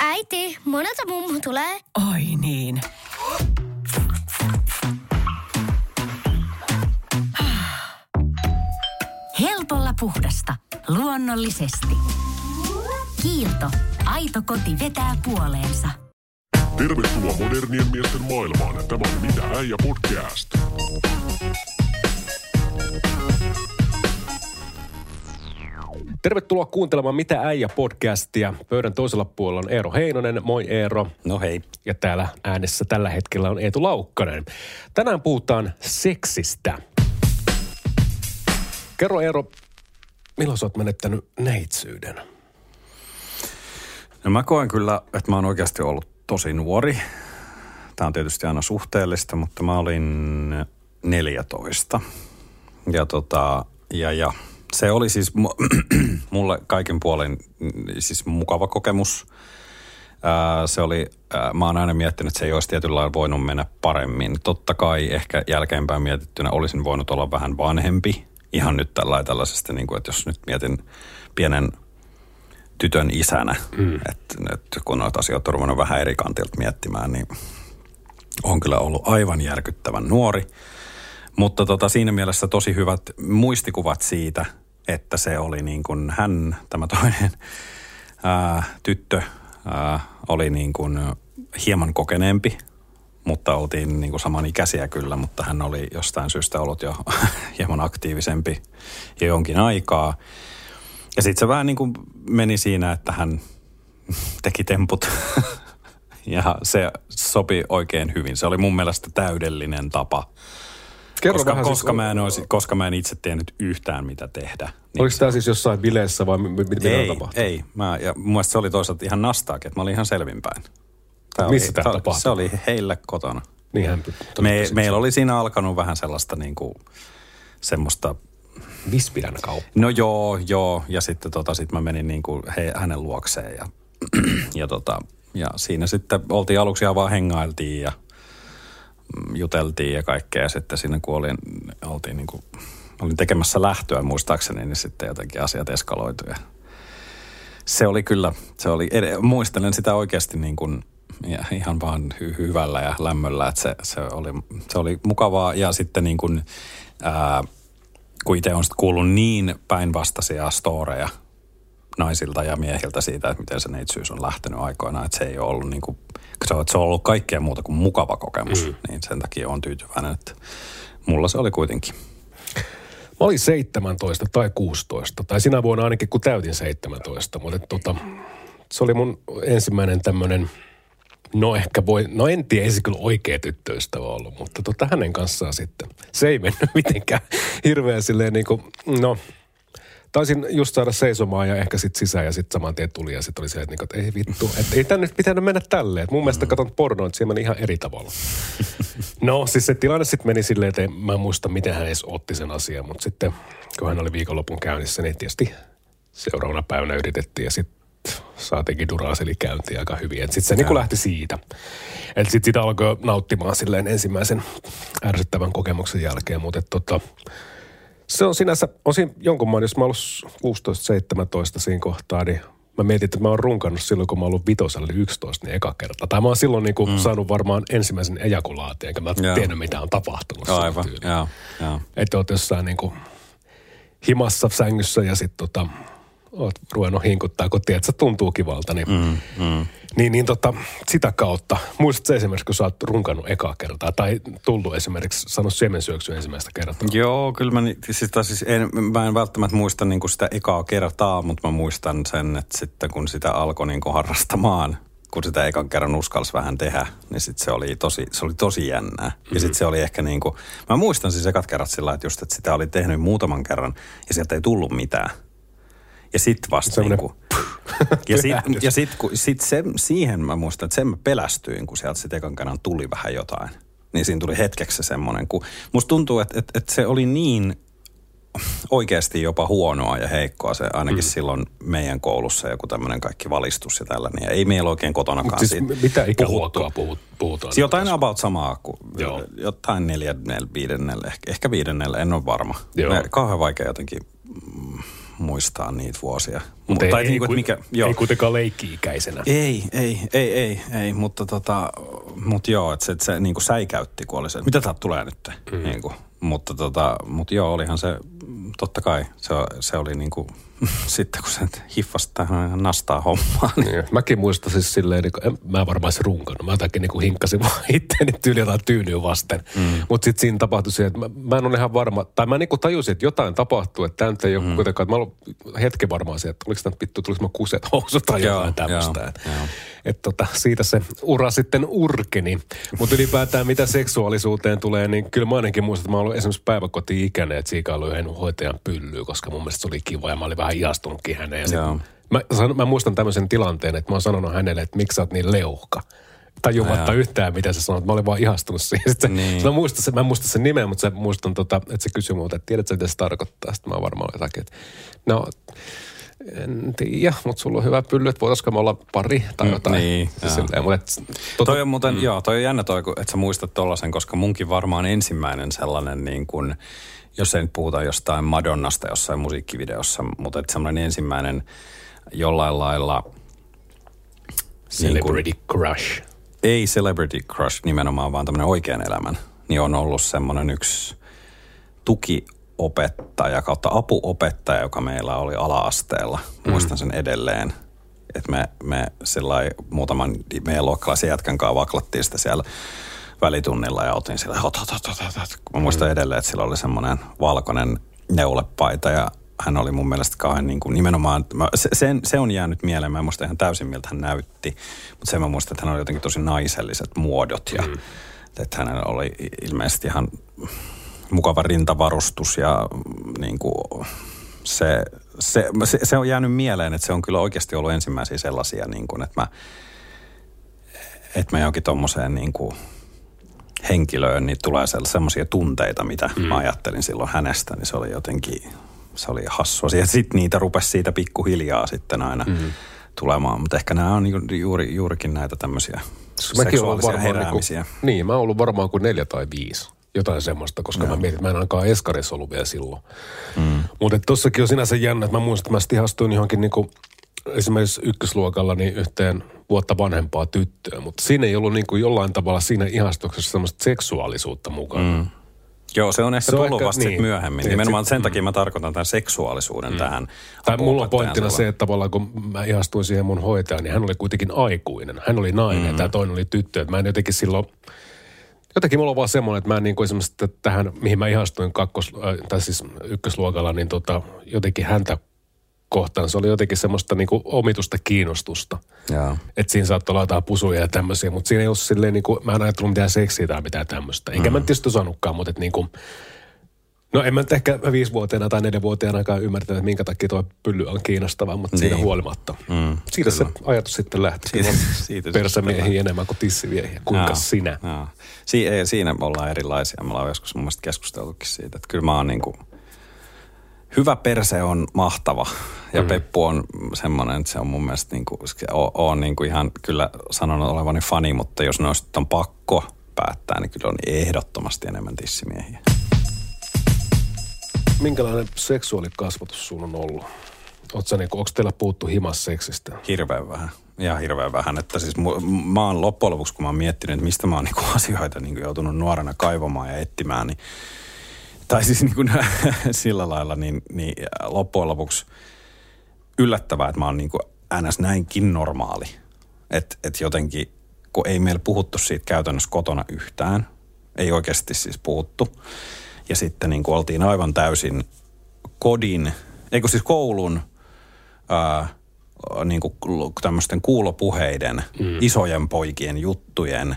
Äiti, monelta mummu tulee? Oi niin. Helpolla puhdasta. Luonnollisesti. Kiilto. Aito koti vetää puoleensa. Tervetuloa modernien miesten maailmaan. Tämä on Mitä äijä podcast. Tervetuloa kuuntelemaan Mitä äijä podcastia. Pöydän toisella puolella on Eero Heinonen. Moi Eero. No hei. Ja täällä äänessä tällä hetkellä on Eetu Laukkanen. Tänään puhutaan seksistä. Kerro Eero, milloin sä oot menettänyt neitsyyden? No mä koen kyllä, että mä oon oikeasti ollut tosi nuori. Tämä on tietysti aina suhteellista, mutta mä olin 14. Ja, tota, ja, ja se oli siis mu- mulle kaiken puolin mm, siis mukava kokemus. Se oli, mä oon aina miettinyt, että se ei olisi tietyllä lailla voinut mennä paremmin. Totta kai ehkä jälkeenpäin mietittynä olisin voinut olla vähän vanhempi. Ihan nyt tällä tällaisesta, niin kuin, että jos nyt mietin pienen tytön isänä, mm. että, että kun noita asioita on ruvennut vähän eri kantilta miettimään, niin on kyllä ollut aivan järkyttävän nuori. Mutta tota, siinä mielessä tosi hyvät muistikuvat siitä, että se oli niin kuin hän, tämä toinen ää, tyttö, ää, oli niin kuin hieman kokeneempi, mutta oltiin niin kuin samanikäisiä kyllä, mutta hän oli jostain syystä ollut jo hieman aktiivisempi jo jonkin aikaa. Ja sitten se vähän niin kuin meni siinä, että hän teki temput ja se sopi oikein hyvin. Se oli mun mielestä täydellinen tapa Kerro koska, vähän koska, siis, mä en olisi, koska mä en itse tiennyt yhtään mitä tehdä. Niin Oliko tämä siis jossain bileessä vai mi- mi- mitä ei, tapahtui? ei. Mä, ja mun mielestä se oli toisaalta ihan nastaakin, että mä olin ihan selvinpäin. Tää Missä tää- tapahtui? Se oli heillä kotona. Niin hän Me, meillä oli siinä alkanut vähän sellaista niin kuin, semmoista, Vispilän kauppa. no joo, joo, ja sitten tota, sit mä menin niin kuin he, hänen luokseen ja, ja, tota, ja siinä sitten oltiin aluksi ihan vaan hengailtiin ja juteltiin ja kaikkea. Ja sitten siinä kun olin, oltiin niin kuin, olin tekemässä lähtöä muistaakseni, niin sitten jotenkin asiat eskaloitu. Ja se oli kyllä, se oli, muistelen sitä oikeasti niin kuin, ja ihan vaan hy- hyvällä ja lämmöllä, että se, se, oli, se oli mukavaa. Ja sitten niin kuin, ää, kun itse on kuullut niin päinvastaisia storeja naisilta ja miehiltä siitä, että miten se neitsyys on lähtenyt aikoinaan, että se ei ole ollut niin kuin, se on, se on ollut kaikkea muuta kuin mukava kokemus, mm. niin sen takia on tyytyväinen, että mulla se oli kuitenkin. Mä olin 17 tai 16, tai sinä vuonna ainakin kun täytin 17, mutta tota, se oli mun ensimmäinen tämmöinen, no ehkä voi, no en tiedä, ei se kyllä oikea tyttöystävä ollut, mutta tota hänen kanssaan sitten. Se ei mennyt mitenkään hirveän silleen niin kuin, no, taisin just saada seisomaan ja ehkä sitten sisään ja sitten saman tien tuli ja sitten oli se, että, niinku, että ei vittu, että ei tänne nyt pitänyt mennä tälleen. Että mun mielestä katon pornoa, että se meni ihan eri tavalla. No siis se tilanne sitten meni silleen, että en- mä en muista miten hän edes otti sen asian, mutta sitten kun hän oli viikonlopun käynnissä, niin tietysti seuraavana päivänä yritettiin ja sitten saatiinkin duraaseli käyntiin aika hyvin. Sitten se niin lähti siitä. Että sitten sitä alkoi nauttimaan silleen ensimmäisen ärsyttävän kokemuksen jälkeen, mutta et tota, se on sinänsä, on siinä jonkun maan, jos mä ollut 16-17 siinä kohtaa, niin mä mietin, että mä oon runkannut silloin, kun mä oon ollut vitosella, eli 11, niin eka kerta. Tai mä oon silloin niin kuin mm. saanut varmaan ensimmäisen ejakulaatin, enkä mä Joo. tiennyt, mitä on tapahtunut. Aivan, joo, joo. Että oot jossain niin kuin himassa sängyssä ja sitten tota, oot ruvennut hinkuttaa, kun tiedät, että se tuntuu kivalta. Niin, mm, mm. niin, niin tota, sitä kautta. Muistatko esimerkiksi, kun sä oot runkannut ekaa kertaa tai tullut esimerkiksi, sano siemensyöksy ensimmäistä kertaa? Joo, kyllä mä, siis, siis en, mä en välttämättä muista niin kuin sitä ekaa kertaa, mutta mä muistan sen, että sitten kun sitä alkoi niin kuin harrastamaan, kun sitä ekan kerran uskalsi vähän tehdä, niin sitten se oli tosi, se oli tosi jännää. Mm-hmm. Ja sitten se oli ehkä niin kuin, mä muistan siis ekat kerrat sillä että just, että sitä oli tehnyt muutaman kerran ja sieltä ei tullut mitään. Ja sitten vasta niin kuin, ja sit, ja sit, kun, sit se, siihen mä muistan, että sen mä pelästyin, kun sieltä sitten ekan kerran tuli vähän jotain. Niin siinä tuli hetkeksi se semmoinen, kun musta tuntuu, että, että, että se oli niin oikeasti jopa huonoa ja heikkoa se ainakin mm. silloin meidän koulussa joku tämmöinen kaikki valistus ja tällainen. Ja ei meillä oikein kotonakaan Siis siitä mitä ikäluokkaa puhut, puhutaan? Siis Jotain about samaa kuin Joo. jotain neljännellä, viidennellä, ehkä, ehkä viidennellä, en ole varma. Joo. Me, kauhean vaikea jotenkin mm, muistaa niitä vuosia. Mutta ei, tai ei, niinku, ku- että mikä, joo. ei kuitenkaan leikki-ikäisenä. Ei, ei, ei, ei, ei, mutta tota, mut joo, että se, että se niinku säikäytti, kun oli se, mitä täältä tulee nyt, mm. niinku, mutta tota, mut joo, olihan se, totta kai, se, se oli niinku, sitten kun se hiffasi tähän ihan nastaa hommaa, niin Niin, Mäkin muistan siis silleen, niin kuin, en, mä varmaan se runkannut. Mä jotakin niin hinkkasin vaan itteeni tyyli jotain tyynyä vasten. Mm. Mutta sitten siinä tapahtui se, että mä, mä en ole ihan varma, tai mä niin kuin tajusin, että jotain tapahtuu, että tämä nyt ei ole mm. kuitenkaan, mä olen hetken varmaan se, että oliko tämä vittu, tuliko mä kuset housut tai jotain tämmöistä. joo, joo. Et tota, siitä se ura sitten urkeni. Mutta ylipäätään mitä seksuaalisuuteen tulee, niin kyllä mä ainakin muistan, että mä olen esimerkiksi päiväkoti-ikäinen, että ollut yhden hoitajan pyllyä, koska mun mielestä se oli kiva ja mä olin vähän ihastunutkin häneen. Ja sit Joo. Mä, san, mä muistan tämmöisen tilanteen, että mä oon sanonut hänelle, että miksi sä oot niin leuhka. Tajumatta Jaa. yhtään, mitä sä sanoit. Mä olin vaan ihastunut siihen. Sitten Niin. niin. mä, muistan sen, mä en muista sen nimeä, mutta se, muistan, tota, että se kysyi multa, että tiedätkö, mitä se tarkoittaa. Sitten mä varmaan olin jotakin, että no en tiedä, mutta sulla on hyvä pylly, että voitaisiko me olla pari tai Mm, jotain. niin, joo. silleen, mutta et, tota, Toi on muuten, mm. joo, toi on jännä toi, että sä muistat tollasen, koska munkin varmaan ensimmäinen sellainen niin kuin, jos ei nyt puhuta jostain Madonnasta jossain musiikkivideossa, mutta että semmoinen ensimmäinen jollain lailla niin kuin, celebrity crush. ei celebrity crush nimenomaan, vaan tämmöinen oikean elämän, niin on ollut semmoinen yksi tukiopettaja kautta apuopettaja, joka meillä oli ala-asteella. Muistan sen edelleen. Että me, me muutaman meidän luokkalaisen jätkän kanssa vaklattiin sitä siellä välitunnilla ja otin sillä hot, hot, hot, hot, hot. Mä muistan edelleen, että sillä oli semmoinen valkoinen neulepaita ja hän oli mun mielestä kauhean niin kuin nimenomaan, mä, se, sen, se on jäänyt mieleen, mä en muista ihan täysin miltä hän näytti, mutta sen mä muistan, että hän oli jotenkin tosi naiselliset muodot ja mm. että hänellä oli ilmeisesti ihan mukava rintavarustus ja mm, niin kuin se, se, se, se on jäänyt mieleen, että se on kyllä oikeasti ollut ensimmäisiä sellaisia, niin kuin, että mä, että mä johonkin tommoseen niin kuin henkilöön, niin tulee semmoisia tunteita, mitä mm. mä ajattelin silloin hänestä, niin se oli jotenkin, se oli hassua. Sitten niitä rupesi siitä pikkuhiljaa sitten aina mm. tulemaan, mutta ehkä nämä on niinku juuri, juurikin näitä tämmöisiä seksuaalisia heräämisiä. Niin, kuin, niin, mä oon ollut varmaan kuin neljä tai viisi. Jotain semmoista, koska no. mä mietin, että mä en ainakaan eskarissa ollut vielä silloin. Mm. Mutta tossakin on sinänsä jännä, että mä muistan, että mä sitten ihastuin johonkin niinku, esimerkiksi ykkösluokalla niin yhteen vuotta vanhempaa tyttöä. Mutta siinä ei ollut niinku jollain tavalla siinä ihastuksessa semmoista seksuaalisuutta mukana. Mm. Joo, se on ehkä Se se on tullut ehkä- vasta niin, myöhemmin. Niin, Nimenomaan sit- sen takia mä tarkoitan tämän seksuaalisuuden mm. tähän. Tai mulla on pointtina se, silloin. että tavallaan kun mä ihastuin siihen mun hoitajaan, niin hän oli kuitenkin aikuinen. Hän oli nainen mm. ja tämä toinen oli tyttö. Että mä en jotenkin silloin, jotenkin mulla on vaan semmoinen, että mä en niin kuin esimerkiksi tähän, mihin mä ihastuin kakkos, äh, tai siis ykkösluokalla, niin tota, jotenkin häntä kohtaan. Se oli jotenkin semmoista niin kuin omitusta kiinnostusta. Että siinä saattoi olla jotain pusuja ja tämmöisiä, mutta siinä ei ollut silleen niin kuin, mä en ajatellut mitään seksiä tai mitään tämmöistä. Enkä mm. mä tietysti osannutkaan, mutta että niin kuin, No en mä nyt ehkä viisivuotiaana tai neljänvuotiaanakaan ymmärtänyt, että minkä takia tuo pylly on kiinnostava, mutta niin. siitä Niin. huolimatta. Mm, siitä se ajatus sitten lähti. Siitä- Siitä, persämiehiä enemmän kuin tissiviehiä. Kuinka Joo, sinä? Joo. Si- ei, siinä ollaan erilaisia. Me ollaan joskus mun mielestä keskusteltukin siitä, että kyllä mä oon niinku, hyvä perse on mahtava. Ja mm. Peppu on semmoinen, että se on mun mielestä se o- on niinku ihan kyllä sanonut olevani fani, mutta jos noista on pakko päättää, niin kyllä on ehdottomasti enemmän tissimiehiä. Minkälainen seksuaalikasvatus sulla on ollut? Sä niinku, onko teillä puhuttu himasseksistä? Hirveän vähän. Ihan hirveän vähän. Että siis mu, mä oon loppujen lopuksi, kun mä oon miettinyt, että mistä mä oon niinku asioita niinku joutunut nuorena kaivamaan ja etsimään, niin tai siis kuin, sillä lailla, niin, niin loppujen lopuksi yllättävää, että mä oon niin ns. näinkin normaali. Että et jotenkin, kun ei meillä puhuttu siitä käytännössä kotona yhtään, ei oikeasti siis puhuttu. Ja sitten niin kuin oltiin aivan täysin kodin, eikö siis koulun ää, niin kuin tämmöisten kuulopuheiden, mm. isojen poikien juttujen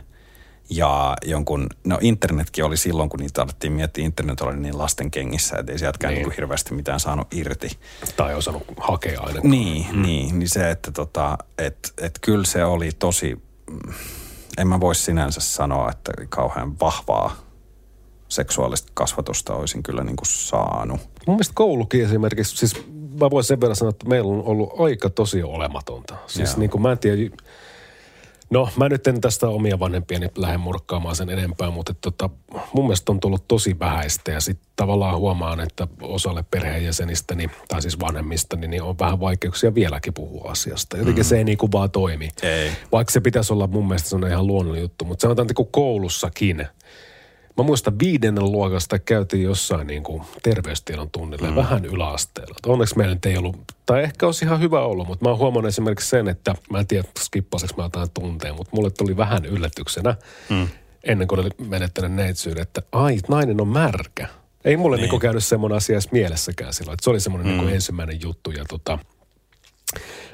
ja jonkun, no internetkin oli silloin, kun niitä alettiin miettiä, internet oli niin lasten kengissä, että ei sieltäkään niin. Niin. hirveästi mitään saanut irti. Tai osannut hakea ainakaan. Niin, mm. niin, niin se, että tota, et, et kyllä se oli tosi, mm, en mä voisi sinänsä sanoa, että kauhean vahvaa seksuaalista kasvatusta olisin kyllä niin kuin saanut. Mun mielestä koulukin esimerkiksi, siis mä voin sen verran sanoa, että meillä on ollut aika tosi olematonta. Siis Joo. niin kuin mä en tiedä, No, mä nyt en tästä omia vanhempiani lähde murkkaamaan sen enempää, mutta että tota, mun mielestä on tullut tosi vähäistä ja sitten tavallaan huomaan, että osalle perheenjäsenistäni, tai siis vanhemmistani, niin on vähän vaikeuksia vieläkin puhua asiasta. Jotenkin mm. se ei niin kuin vaan toimi. Ei. Vaikka se pitäisi olla mun mielestä sellainen ihan luonnollinen juttu, mutta sanotaan niin kuin koulussakin. Mä muistan viidennen luokasta käytiin jossain niin kuin terveystiedon tunnille mm. vähän yläasteella. Onneksi meillä nyt ei ollut, tai ehkä olisi ihan hyvä ollut, mutta mä oon huomannut esimerkiksi sen, että mä en tiedä skippaseks mä jotain tunteen, mutta mulle tuli vähän yllätyksenä mm. ennen kuin oli menettänyt neitsyyden, että ai, nainen on märkä. Ei mulle niin. Niin käynyt semmoinen asia edes mielessäkään silloin. Että se oli semmoinen mm. niin ensimmäinen juttu ja tota,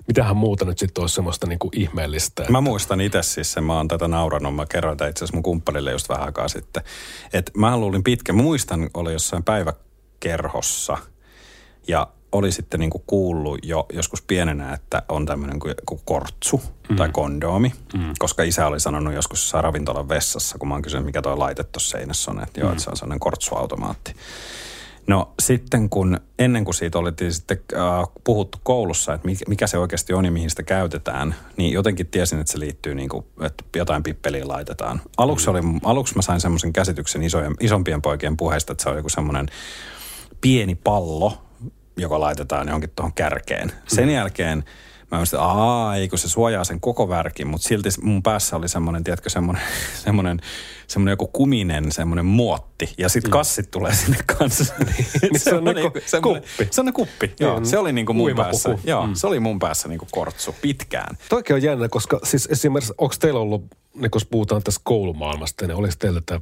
mitähän muuta nyt sitten olisi semmoista niin kuin ihmeellistä. Mä muistan itse siis sen, mä oon tätä naurannut, mä kerroin tätä itse asiassa mun kumppanille just vähän aikaa sitten. Että mä luulin pitkä, mä muistan, oli jossain päiväkerhossa ja oli sitten niin kuin kuullut jo joskus pienenä, että on tämmöinen kuin, kuin kortsu mm. tai kondoomi, mm. koska isä oli sanonut joskus jossain ravintolan vessassa, kun mä oon kysynyt, mikä toi laite tuossa seinässä on, että joo, mm. että se on sellainen kortsuautomaatti. No sitten kun, ennen kuin siitä oltiin sitten äh, puhuttu koulussa, että mikä se oikeasti on ja mihin sitä käytetään, niin jotenkin tiesin, että se liittyy niin kuin, että jotain pippeliin laitetaan. Aluksi, oli, aluksi mä sain semmoisen käsityksen isojen, isompien poikien puheista, että se on joku semmoinen pieni pallo, joka laitetaan johonkin tuohon kärkeen. Sen jälkeen Mä olisin, että aa, ei kun se suojaa sen koko värkin, mutta silti mun päässä oli semmoinen, tiedätkö, semmoinen, semmoinen, semmoinen joku kuminen, semmoinen muotti. Ja sitten mm. kassit tulee sinne kanssa. niin, se on niinku kuppi. Se on kuppi, joo. Niin, se oli niinku mun päässä. Joo, mm. se oli mun päässä niinku kortsu pitkään. Toikin on jännä, koska siis esimerkiksi, onko teillä ollut, niin kun puhutaan tästä koulumaailmasta, niin olisi teillä tämä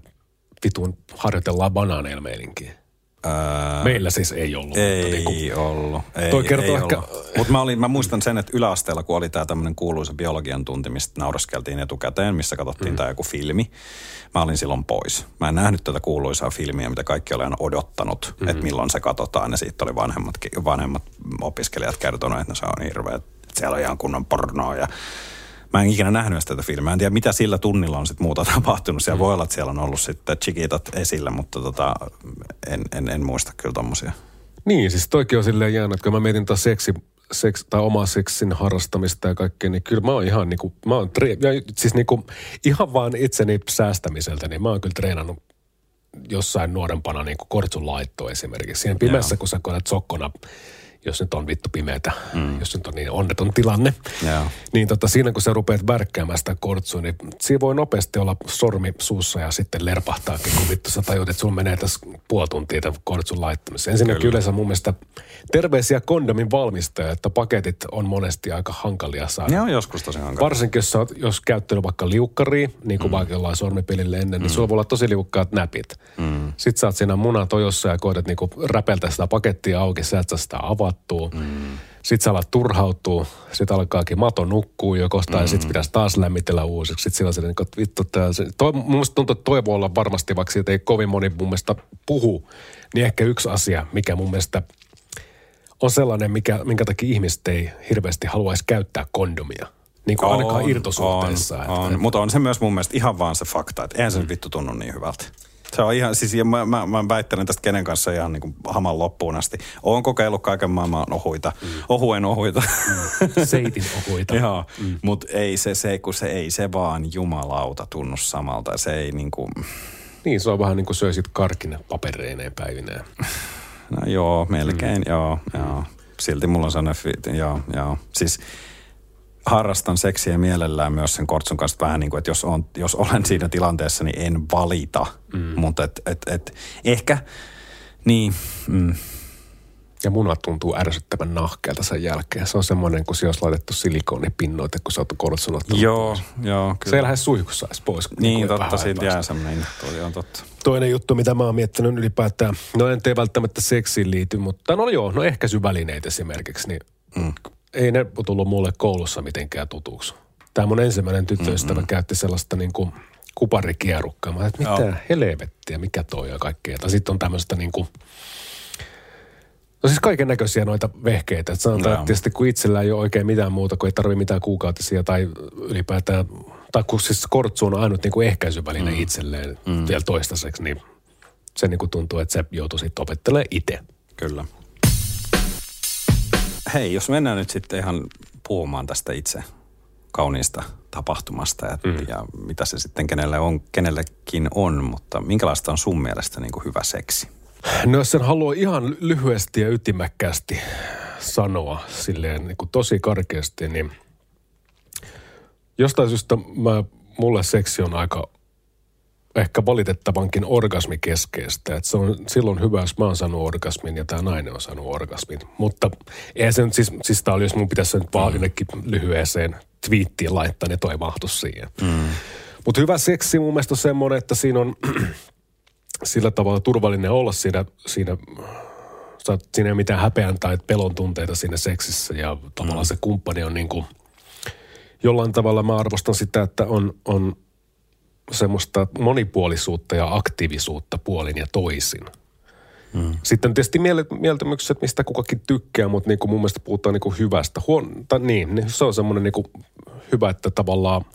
vitun harjoitellaan banaaneilla meininkiä? Ää, Meillä siis ei ollut. Ei mutta niin kuin, ollut. Ei, toi kertoo ei ehkä... Mutta mä, olin, mä muistan sen, että yläasteella, kun oli tämä tämmöinen kuuluisa biologian tunti, mistä nauraskeltiin etukäteen, missä katsottiin mm. tämä joku filmi. Mä olin silloin pois. Mä en nähnyt tätä kuuluisaa filmiä, mitä kaikki aina odottanut, mm-hmm. että milloin se katsotaan. Ja siitä oli vanhemmat, vanhemmat opiskelijat kertonut, että no se on hirveä, että siellä on ihan kunnon pornoa ja Mä en ikinä nähnyt tätä filmiä. En tiedä, mitä sillä tunnilla on sitten muuta tapahtunut. Siellä mm. voi olla, että siellä on ollut sitten chikitat esillä, mutta tota, en, en, en muista kyllä tommosia. Niin, siis toikin on silleen jännä, että kun mä mietin taas seksi, seks, tai omaa seksin harrastamista ja kaikkea, niin kyllä mä oon ihan niinku, mä oon tre, ja siis niinku, ihan vaan itseni säästämiseltä, niin mä oon kyllä treenannut jossain nuorempana niin kuin kortsun laitto esimerkiksi. Siinä pimeässä, Joo. kun sä koet sokkona jos nyt on vittu pimeätä, mm. jos nyt on niin onneton tilanne. Yeah. Niin tota, siinä kun sä rupeat värkkäämään sitä kortsua, niin siinä voi nopeasti olla sormi suussa ja sitten lerpahtaakin, kun vittu sä tajut, että sulla menee tässä puoli tuntia tämän kortsun laittamiseen. Ensinnäkin Kyllä. yleensä mun mielestä terveisiä kondomin valmistaja, että paketit on monesti aika hankalia saada. Ne on joskus tosi hankalia. Varsinkin jos sä oot, jos käyttänyt vaikka liukkaria, niin kuin mm. vaikka jollain sormipelille ennen, niin mm. niin sulla voi olla tosi liukkaat näpit. Mm. Sitten sä oot siinä munan tojossa ja koetat niinku räpeltä sitä pakettia auki, sä et saa sitä avattua. Mm. Sitten sä alat turhautua, sitten alkaakin mato nukkuu joko, tai mm. sitten pitäisi taas lämmitellä uusiksi. Sitten sillä se, että vittu, tää, se, toi, mun mielestä tuntuu, että toi voi olla varmasti, vaikka siitä ei kovin moni mun mielestä puhu, niin ehkä yksi asia, mikä mun mielestä on sellainen, mikä, minkä takia ihmiset ei hirveästi haluaisi käyttää kondomia. Niin kuin on, ainakaan irtosuhteessa. On, on. Mutta on se myös mun mielestä ihan vaan se fakta, että eihän se mm. vittu tunnu niin hyvältä. Se on ihan, siis mä, mä, mä väittelen tästä kenen kanssa ihan niin kuin haman loppuun asti. Oon kokeillut kaiken maailman ohuita, mm. ohuen ohuita. Mm. Seitin ohuita. Joo, mm. mutta ei se, se, kun se ei se vaan jumalauta tunnu samalta. Se ei niin kuin... Niin, se on vähän niin kuin söisit karkina papereineen päivineen. No joo, melkein, mm. joo, joo. Silti mulla on sellainen, joo, joo. Siis harrastan seksiä mielellään myös sen kortsun kanssa vähän niin kuin, että jos, on, jos olen siinä tilanteessa, niin en valita. Mm. Mutta et, et, et, ehkä, niin, mm. Ja munat tuntuu ärsyttävän nahkeelta sen jälkeen. Se on semmoinen, kun se olisi laitettu silikonipinnoite, kun sä oot kortsun ottanut Joo, pois. joo. Kyllä. Se ei lähde suihkussa edes pois. Niin, totta, siitä jää semmoinen, toi on totta. Toinen juttu, mitä mä oon miettinyt ylipäätään, no en tee välttämättä seksiin liity, mutta no joo, no ehkäisyvälineet esimerkiksi, niin mm ei ne tullut mulle koulussa mitenkään tutuksi. Tämä mun ensimmäinen tyttöystävä mm-hmm. käytti sellaista niin kuin kuparikierukkaa. Mä että mitä Joo. helvettiä, mikä toi ja kaikkea. Tai sitten on tämmöistä niin kuin, No siis kaiken näköisiä noita vehkeitä. Että sanotaan, että tietysti kun itsellä ei ole oikein mitään muuta, kun ei tarvitse mitään kuukautisia tai ylipäätään, tai kun siis kortsu on ainut niin kuin ehkäisyväline mm. itselleen mm. vielä toistaiseksi, niin se niin kuin tuntuu, että se joutuu sitten opettelemaan itse. Kyllä hei, jos mennään nyt sitten ihan puhumaan tästä itse kauniista tapahtumasta ja, mm. ja mitä se sitten kenelle on, kenellekin on, mutta minkälaista on sun mielestä niin kuin hyvä seksi? No jos sen haluaa ihan lyhyesti ja ytimäkkäästi sanoa silleen niin kuin tosi karkeasti, niin jostain syystä mä, mulle seksi on aika ehkä valitettavankin orgasmikeskeistä. Että se on silloin hyvä, jos mä oon saanut orgasmin ja tämä nainen on saanut orgasmin. Mutta ei se nyt, siis, siis tää oli, jos mun pitäisi nyt vaan jonnekin lyhyeseen twiittiin laittaa, niin toi mahtu siihen. Mm. Mutta hyvä seksi mun mielestä on semmoinen, että siinä on sillä tavalla turvallinen olla siinä, siinä siinä ei ole mitään häpeän tai pelon tunteita siinä seksissä ja tavallaan mm. se kumppani on niin kuin, jollain tavalla mä arvostan sitä, että on, on semmoista monipuolisuutta ja aktiivisuutta puolin ja toisin. Mm. Sitten tietysti mieltymykset, mistä kukakin tykkää, mutta niin kuin mun mielestä puhutaan niin kuin hyvästä. Huon, tai niin, niin, se on semmoinen niin kuin hyvä, että tavallaan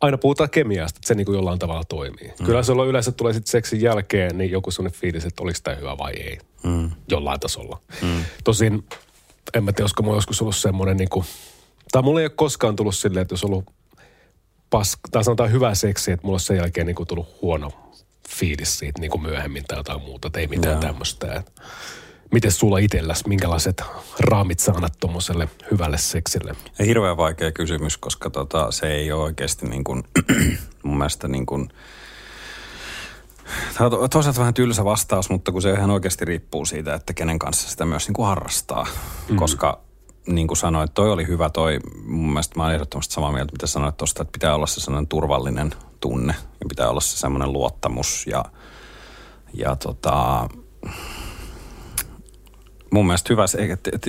aina puhutaan kemiasta, että se niin kuin jollain tavalla toimii. Mm. Kyllä se on yleensä tulee sitten seksin jälkeen niin joku semmoinen fiilis, että oliko tämä hyvä vai ei. Mm. Jollain tasolla. Mm. Tosin en mä tiedä, olisiko mulla joskus ollut semmoinen niin kuin, tai mulla ei ole koskaan tullut silleen, että jos on ollut paska, tai sanotaan hyvä seksi, että mulla on sen jälkeen niin kuin tullut huono fiilis siitä niin kuin myöhemmin tai jotain muuta, että ei mitään Jaa. tämmöistä. Miten sulla itselläsi, minkälaiset raamit sä annat tuommoiselle hyvälle seksille? Hirveän vaikea kysymys, koska tota, se ei ole oikeasti niin kuin, mun mielestä niin kuin, Tämä on toisaalta vähän tylsä vastaus, mutta kun se ihan oikeasti riippuu siitä, että kenen kanssa sitä myös niin kuin harrastaa. Mm. Koska niin kuin sanoit, toi oli hyvä toi, mun mielestä mä olen ehdottomasti samaa mieltä, mitä sanoit tuosta, että pitää olla se sellainen turvallinen tunne ja pitää olla se semmoinen luottamus ja, ja tota, mun mielestä hyvä,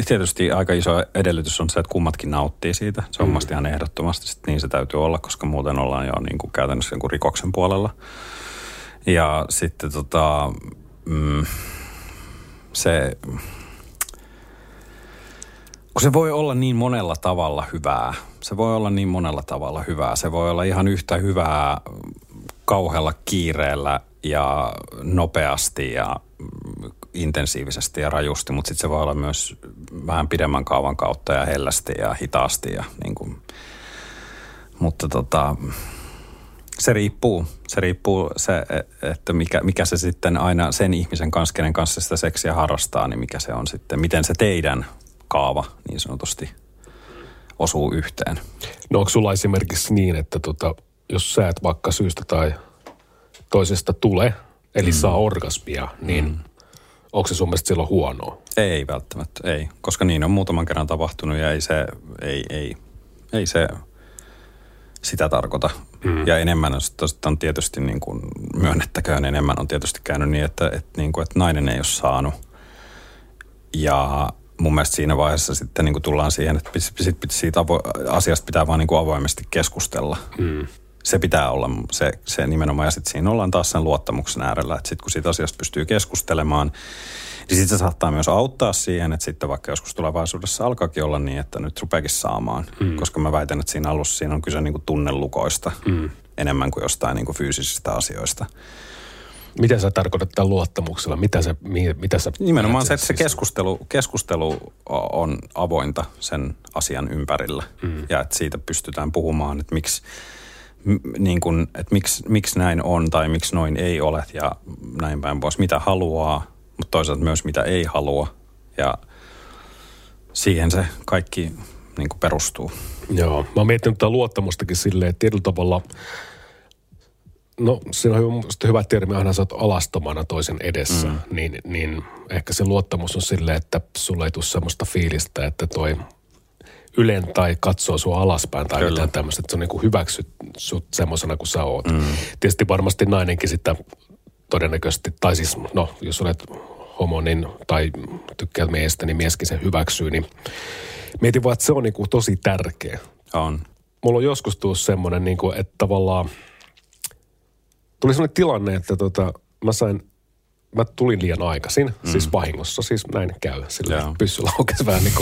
tietysti aika iso edellytys on se, että kummatkin nauttii siitä. Se on mm. ihan ehdottomasti, sit niin se täytyy olla, koska muuten ollaan jo niin kuin käytännössä jonkun rikoksen puolella. Ja sitten tota, mm, se, kun se voi olla niin monella tavalla hyvää. Se voi olla niin monella tavalla hyvää. Se voi olla ihan yhtä hyvää kauhealla kiireellä ja nopeasti ja intensiivisesti ja rajusti, mutta sitten se voi olla myös vähän pidemmän kaavan kautta ja hellästi ja hitaasti. Ja niin kuin. Mutta tota, se riippuu. Se riippuu se, että mikä, mikä se sitten aina sen ihmisen kanssa, kenen kanssa sitä seksiä harrastaa, niin mikä se on sitten, miten se teidän kaava niin sanotusti osuu yhteen. No onko sulla esimerkiksi niin, että tota, jos sä et vaikka syystä tai toisesta tule, eli mm. saa orgasmia, niin mm. onko se sun mielestä silloin huonoa? Ei välttämättä, ei. Koska niin on muutaman kerran tapahtunut ja ei se, ei, ei, ei se sitä tarkoita. Mm. Ja enemmän on, on tietysti niin kuin, myönnettäköön enemmän on tietysti käynyt niin, että, että, niin kuin, että nainen ei ole saanut. Ja mun mielestä siinä vaiheessa sitten niin kuin tullaan siihen, että sit, siitä avo- asiasta pitää vaan niin kuin avoimesti keskustella. Mm. Se pitää olla se, se nimenomaan. Ja sitten siinä ollaan taas sen luottamuksen äärellä, että sitten kun siitä asiasta pystyy keskustelemaan, niin sitten se saattaa myös auttaa siihen, että sitten vaikka joskus tulevaisuudessa alkaakin olla niin, että nyt rupeakin saamaan. Mm. Koska mä väitän, että siinä alussa siinä on kyse niin kuin tunnelukoista mm. enemmän kuin jostain niin kuin fyysisistä asioista. Mitä sä tarkoitat tämän luottamuksella? Mitä sä, mitä sä Nimenomaan se, että se keskustelu, keskustelu on avointa sen asian ympärillä. Mm. Ja että siitä pystytään puhumaan, että miksi, niin kun, että miksi, miksi näin on tai miksi noin ei ole ja näin päin pois. Mitä haluaa, mutta toisaalta myös mitä ei halua. Ja siihen se kaikki niin perustuu. Joo, mä oon miettinyt tätä luottamustakin silleen, että tietyllä tavalla – No siinä on hyvä termi, aina sä oot alastomana toisen edessä, mm. niin, niin ehkä se luottamus on silleen, että sulla ei tule semmoista fiilistä, että toi ylen tai katsoo sua alaspäin tai Kyllä. mitään tämmöistä, että se on niin hyväksyt sut semmoisena kuin sä oot. Mm. Tietysti varmasti nainenkin sitä todennäköisesti, tai siis no, jos olet homo niin, tai tykkäät miestä, niin mieskin sen hyväksyy, niin mietin vaan, että se on niin kuin tosi tärkeä. On. Mulla on joskus tullut semmoinen, niin kuin, että tavallaan – tuli sellainen tilanne, että tota, mä sain, mä tulin liian aikaisin, mm. siis vahingossa, siis näin käy. Sillä pyssy laukesi vähän niin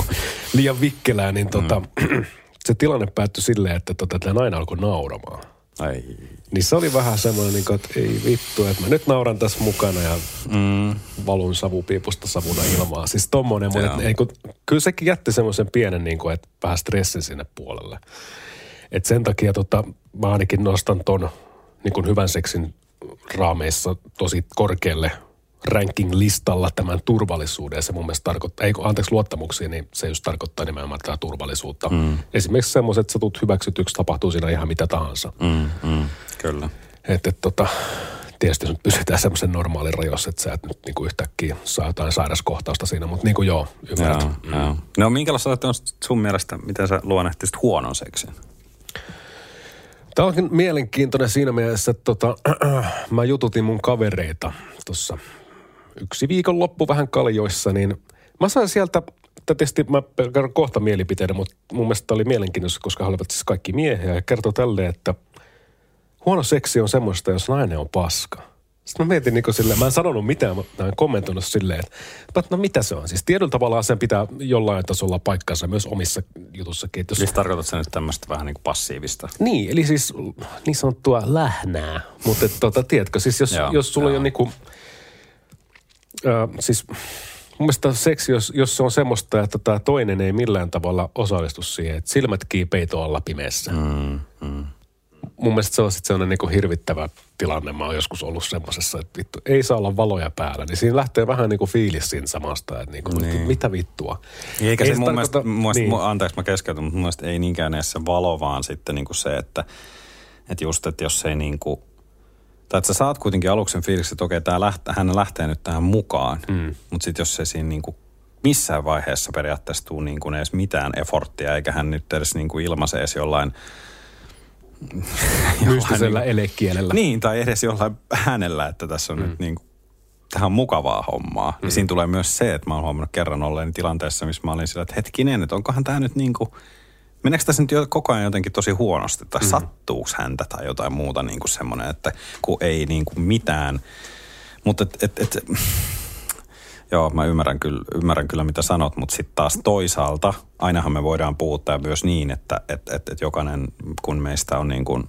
liian vikkelää, niin tota, mm. se tilanne päättyi silleen, että tota, tämä nainen alkoi nauramaan. Ai. Niin se oli vähän semmoinen, niin kuin, että ei vittu, että mä nyt nauran tässä mukana ja mm. valun savupiipusta savuna ilmaa. Siis tommonen, mutta niin kuin, kyllä sekin jätti semmoisen pienen, niin kuin, että vähän stressin sinne puolelle. Et sen takia tota, mä ainakin nostan ton niin kuin hyvän seksin raameissa tosi korkealle ranking-listalla tämän turvallisuuden. Se mun mielestä tarkoittaa, ei kun anteeksi luottamuksia, niin se just tarkoittaa nimenomaan tätä turvallisuutta. Mm. Esimerkiksi semmoiset, että sä tulet hyväksytyksi, tapahtuu siinä ihan mitä tahansa. Mm, mm, kyllä. Että et, tota, tietysti nyt pysytään semmoisen normaalin rajoissa, että sä et nyt niinku yhtäkkiä saa jotain sairaskohtausta siinä, mutta niin kuin joo, ymmärrät. Joo, mm. joo. No minkälaista on sun mielestä, miten sä luonnehtisit huonon seksin? Tämä onkin mielenkiintoinen siinä mielessä, että tota, mä jututin mun kavereita tuossa yksi viikonloppu vähän kaljoissa, niin mä sain sieltä, tietysti mä kerron kohta mielipiteitä, mutta mun mielestä oli mielenkiintoista, koska he olivat siis kaikki miehiä ja kertoo tälleen, että huono seksi on semmoista, jos nainen on paska. Sitten mä mietin niin silleen, mä en sanonut mitään, mä en kommentoinut silleen, että, no mitä se on. Siis tietyllä tavalla sen pitää jollain tasolla paikkansa myös omissa jutussakin. Jos... Siis tarkoitat sen nyt tämmöistä vähän niin kuin passiivista? Niin, eli siis niin sanottua lähnää. Mutta tota, tiedätkö, siis jos, joo, jos sulla joo. on niin kuin, äh, siis mun mielestä seksi, jos, jos se on semmoista, että tämä toinen ei millään tavalla osallistu siihen, että silmät kiipeito alla pimeässä. Mm, mm mun mielestä se on sitten sellainen niin hirvittävä tilanne. Mä oon joskus ollut semmoisessa, että vittu, ei saa olla valoja päällä. Niin siinä lähtee vähän niin kuin fiilis siinä samasta, että niin kuin, niin. mitä vittua. Eikä ei se, se mun mielestä, mun mielestä niin. anteeksi mä keskeytän, mutta mun mielestä ei niinkään edes se valo, vaan sitten niin kuin se, että, että just, että jos ei niin kuin, tai että sä saat kuitenkin aluksen fiiliksi, että okei, tää lähtee, hän lähtee nyt tähän mukaan, mm. mutta sitten jos se siinä niin kuin missään vaiheessa periaatteessa tuu niin kuin edes mitään eforttia, eikä hän nyt edes niin kuin ilmaise edes jollain – Mystisellä niin, elekielellä. Niin, tai edes jollain äänellä, että tässä on mm. nyt niin kuin, tähän on mukavaa hommaa. Mm. Ja siinä tulee myös se, että mä oon huomannut kerran olleen tilanteessa, missä mä olin sillä, että hetkinen, että onkohan tämä nyt niin kuin, meneekö tässä nyt koko ajan jotenkin tosi huonosti, tai mm. sattuuko häntä tai jotain muuta niin kuin semmoinen, että kun ei niin kuin mitään. Mutta et, et, et, Joo, mä ymmärrän kyllä, ymmärrän kyllä mitä sanot, mutta sitten taas toisaalta ainahan me voidaan puhuttaa myös niin, että et, et, et jokainen kun meistä on niin kuin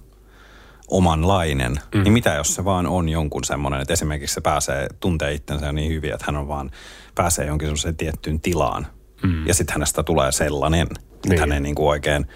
omanlainen, mm. niin mitä jos se vaan on jonkun semmoinen, että esimerkiksi se pääsee, tuntee itsensä niin hyvin, että hän on vaan, pääsee jonkin semmoiseen tiettyyn tilaan. Mm. Ja sitten hänestä tulee sellainen, niin. että hän ei niin kuin oikein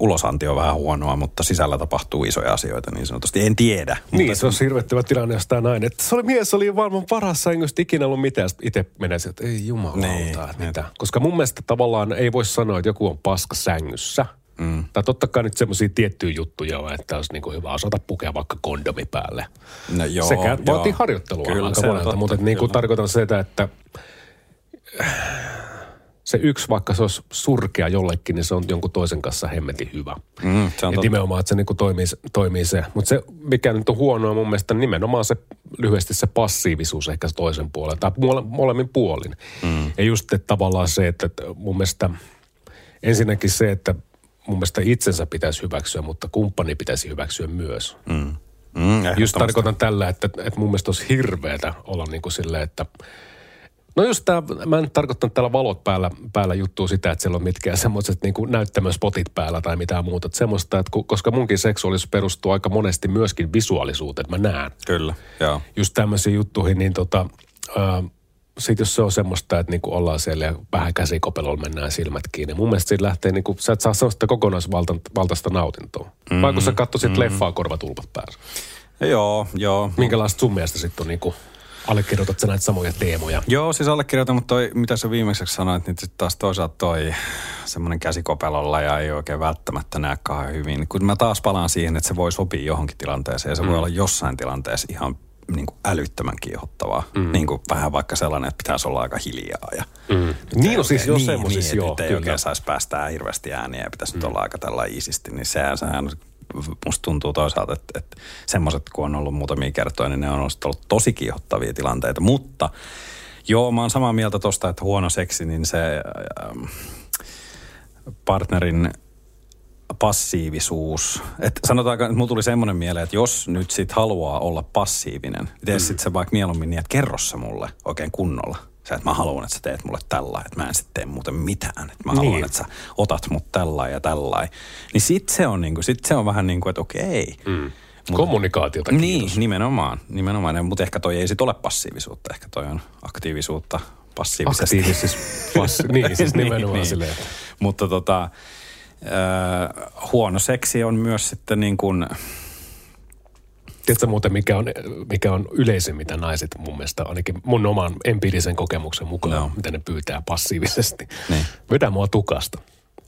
ulosanti on vähän huonoa, mutta sisällä tapahtuu isoja asioita niin sanotusti. En tiedä. Niin, mutta... se on hirvettävä tilanne, jos tämä nainen. Että se oli mies, oli varmaan paras sängystä ikinä ollut mitään. itse menee että ei jumalauta, niin, mitä. Koska mun mielestä tavallaan ei voi sanoa, että joku on paska sängyssä. Mm. Tai totta kai nyt semmoisia tiettyjä juttuja on, että olisi niin kuin hyvä osata pukea vaikka kondomi päälle. No joo, Sekä joo. vaatii harjoittelua kyllä, aika monelta, mutta niin kuin tarkoitan sitä, että se yksi, vaikka se olisi surkea jollekin, niin se on jonkun toisen kanssa hemmetin hyvä. Mm, se on ja nimenomaan, että se niin kuin toimii, toimii se. Mutta se, mikä nyt on huonoa mun mielestä, nimenomaan se lyhyesti se passiivisuus ehkä se toisen puolen, tai mole, molemmin puolin. Mm. Ja just että tavallaan se, että mun mielestä ensinnäkin se, että mun mielestä itsensä pitäisi hyväksyä, mutta kumppani pitäisi hyväksyä myös. Mm. Mm, just tarkoitan tällä, että, että mun mielestä olisi hirveätä olla niin kuin silleen, että – No just tämä, mä en tarkoittanut täällä valot päällä, päällä juttua sitä, että siellä on mitkään semmoiset niin näyttämöspotit päällä tai mitään muuta. Että semmoista, että koska munkin seksuaalisuus perustuu aika monesti myöskin visuaalisuuteen, että mä näen. Kyllä, joo. Just tämmöisiin juttuihin, niin tota, äh, sitten jos se on semmoista, että niinku ollaan siellä ja vähän käsikopelolla mennään silmät kiinni. Mun mielestä siitä lähtee, niinku, sä et saa sellaista kokonaisvaltaista nautintoa. Mm-hmm. Vai kun sä katsoisit mm-hmm. leffaa korvatulpat päässä. Joo, joo. Minkälaista sun mielestä sitten on niinku Allekirjoitat sä näitä samoja teemoja? Joo, siis allekirjoitan, mutta toi, mitä sä viimeiseksi sanoit, niin sitten taas toisaalta toi semmoinen käsikopelolla ja ei oikein välttämättä näe kauhean hyvin. Kun mä taas palaan siihen, että se voi sopia johonkin tilanteeseen ja se mm. voi olla jossain tilanteessa ihan niin kuin älyttömän kiihottavaa. Mm. Niin kuin vähän vaikka sellainen, että pitäisi olla aika hiljaa. Ja mm. Niin on siis jo niin, semmoisissa, niin, joo. Että ei oikein saisi päästää hirveästi ääniä ja pitäisi mm. nyt olla aika tällä iisisti, niin sehän, sehän musta tuntuu toisaalta, että, että semmoiset, kun on ollut muutamia kertoja, niin ne on ollut tosi kiihottavia tilanteita. Mutta joo, mä oon samaa mieltä tosta, että huono seksi, niin se äh, partnerin passiivisuus. Et sanotaanko, että mulla tuli semmoinen mieleen, että jos nyt sit haluaa olla passiivinen, niin tee mm. sitten se vaikka mieluummin niin, että kerro se mulle oikein kunnolla. Sä, että mä haluan, että sä teet mulle tällä, että mä en sitten tee muuten mitään. Että mä niin. haluan, että sä otat mut tällä ja tällä. Niin sit se on, niinku, sit se on vähän niin kuin, että okei. Mm. Mut, Kommunikaatiota kiitos. Niin, nimenomaan. nimenomaan. Mutta ehkä toi ei sit ole passiivisuutta. Ehkä toi on aktiivisuutta passiivisesti. Aktiivisessa passi- niin, siis niin, nimenomaan niin, silleen. Mutta tota, Öö, huono seksi on myös sitten niin kuin, Tiedätkö muuten, mikä on, mikä on yleisin, mitä naiset mun mielestä, ainakin mun oman empiirisen kokemuksen mukaan, No. mitä ne pyytää passiivisesti. Niin. Vedä mua tukasta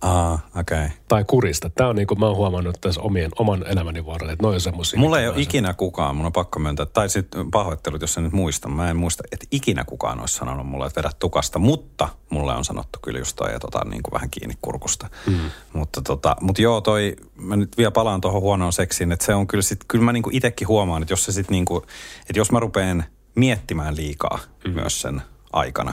aa, okei. Okay. tai kurista. Tämä on niin kuin mä oon huomannut tässä omien, oman elämäni varrella, että noin on semmoisia. Mulla ei ole ikinä kukaan, mun on pakko myöntää, tai sitten pahoittelut, jos en nyt muista. Mä en muista, että ikinä kukaan olisi sanonut mulle, että vedä tukasta, mutta mulle on sanottu kyllä just toi, että otan niin kuin vähän kiinni kurkusta. Mm. Mutta, tota, mutta joo, toi, mä nyt vielä palaan tuohon huonoon seksiin, että se on kyllä sit, kyllä mä niin kuin itsekin huomaan, että jos se sit niin kuin, että jos mä rupean miettimään liikaa mm. myös sen aikana,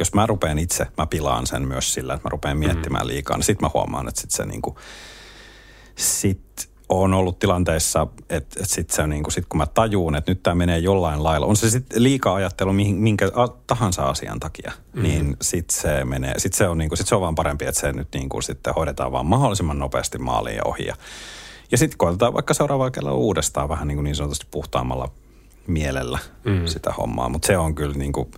jos mä rupean itse, mä pilaan sen myös sillä, että mä rupean miettimään liikaa, niin sit mä huomaan, että sit se niin kuin, sit on ollut tilanteissa, että, että sit, se on niin kuin, sit kun mä tajuun, että nyt tämä menee jollain lailla, on se sitten liikaa ajattelu mihin, minkä tahansa asian takia, mm. niin sit se menee, sit se on, niin kuin, sit se on vaan parempi, että se nyt niin kuin sitten hoidetaan vaan mahdollisimman nopeasti maaliin ja ohi. Ja, ja sitten koetetaan vaikka seuraavalla kerralla uudestaan vähän niin, kuin niin sanotusti puhtaammalla mielellä mm. sitä hommaa, mutta se on kyllä niin kuin,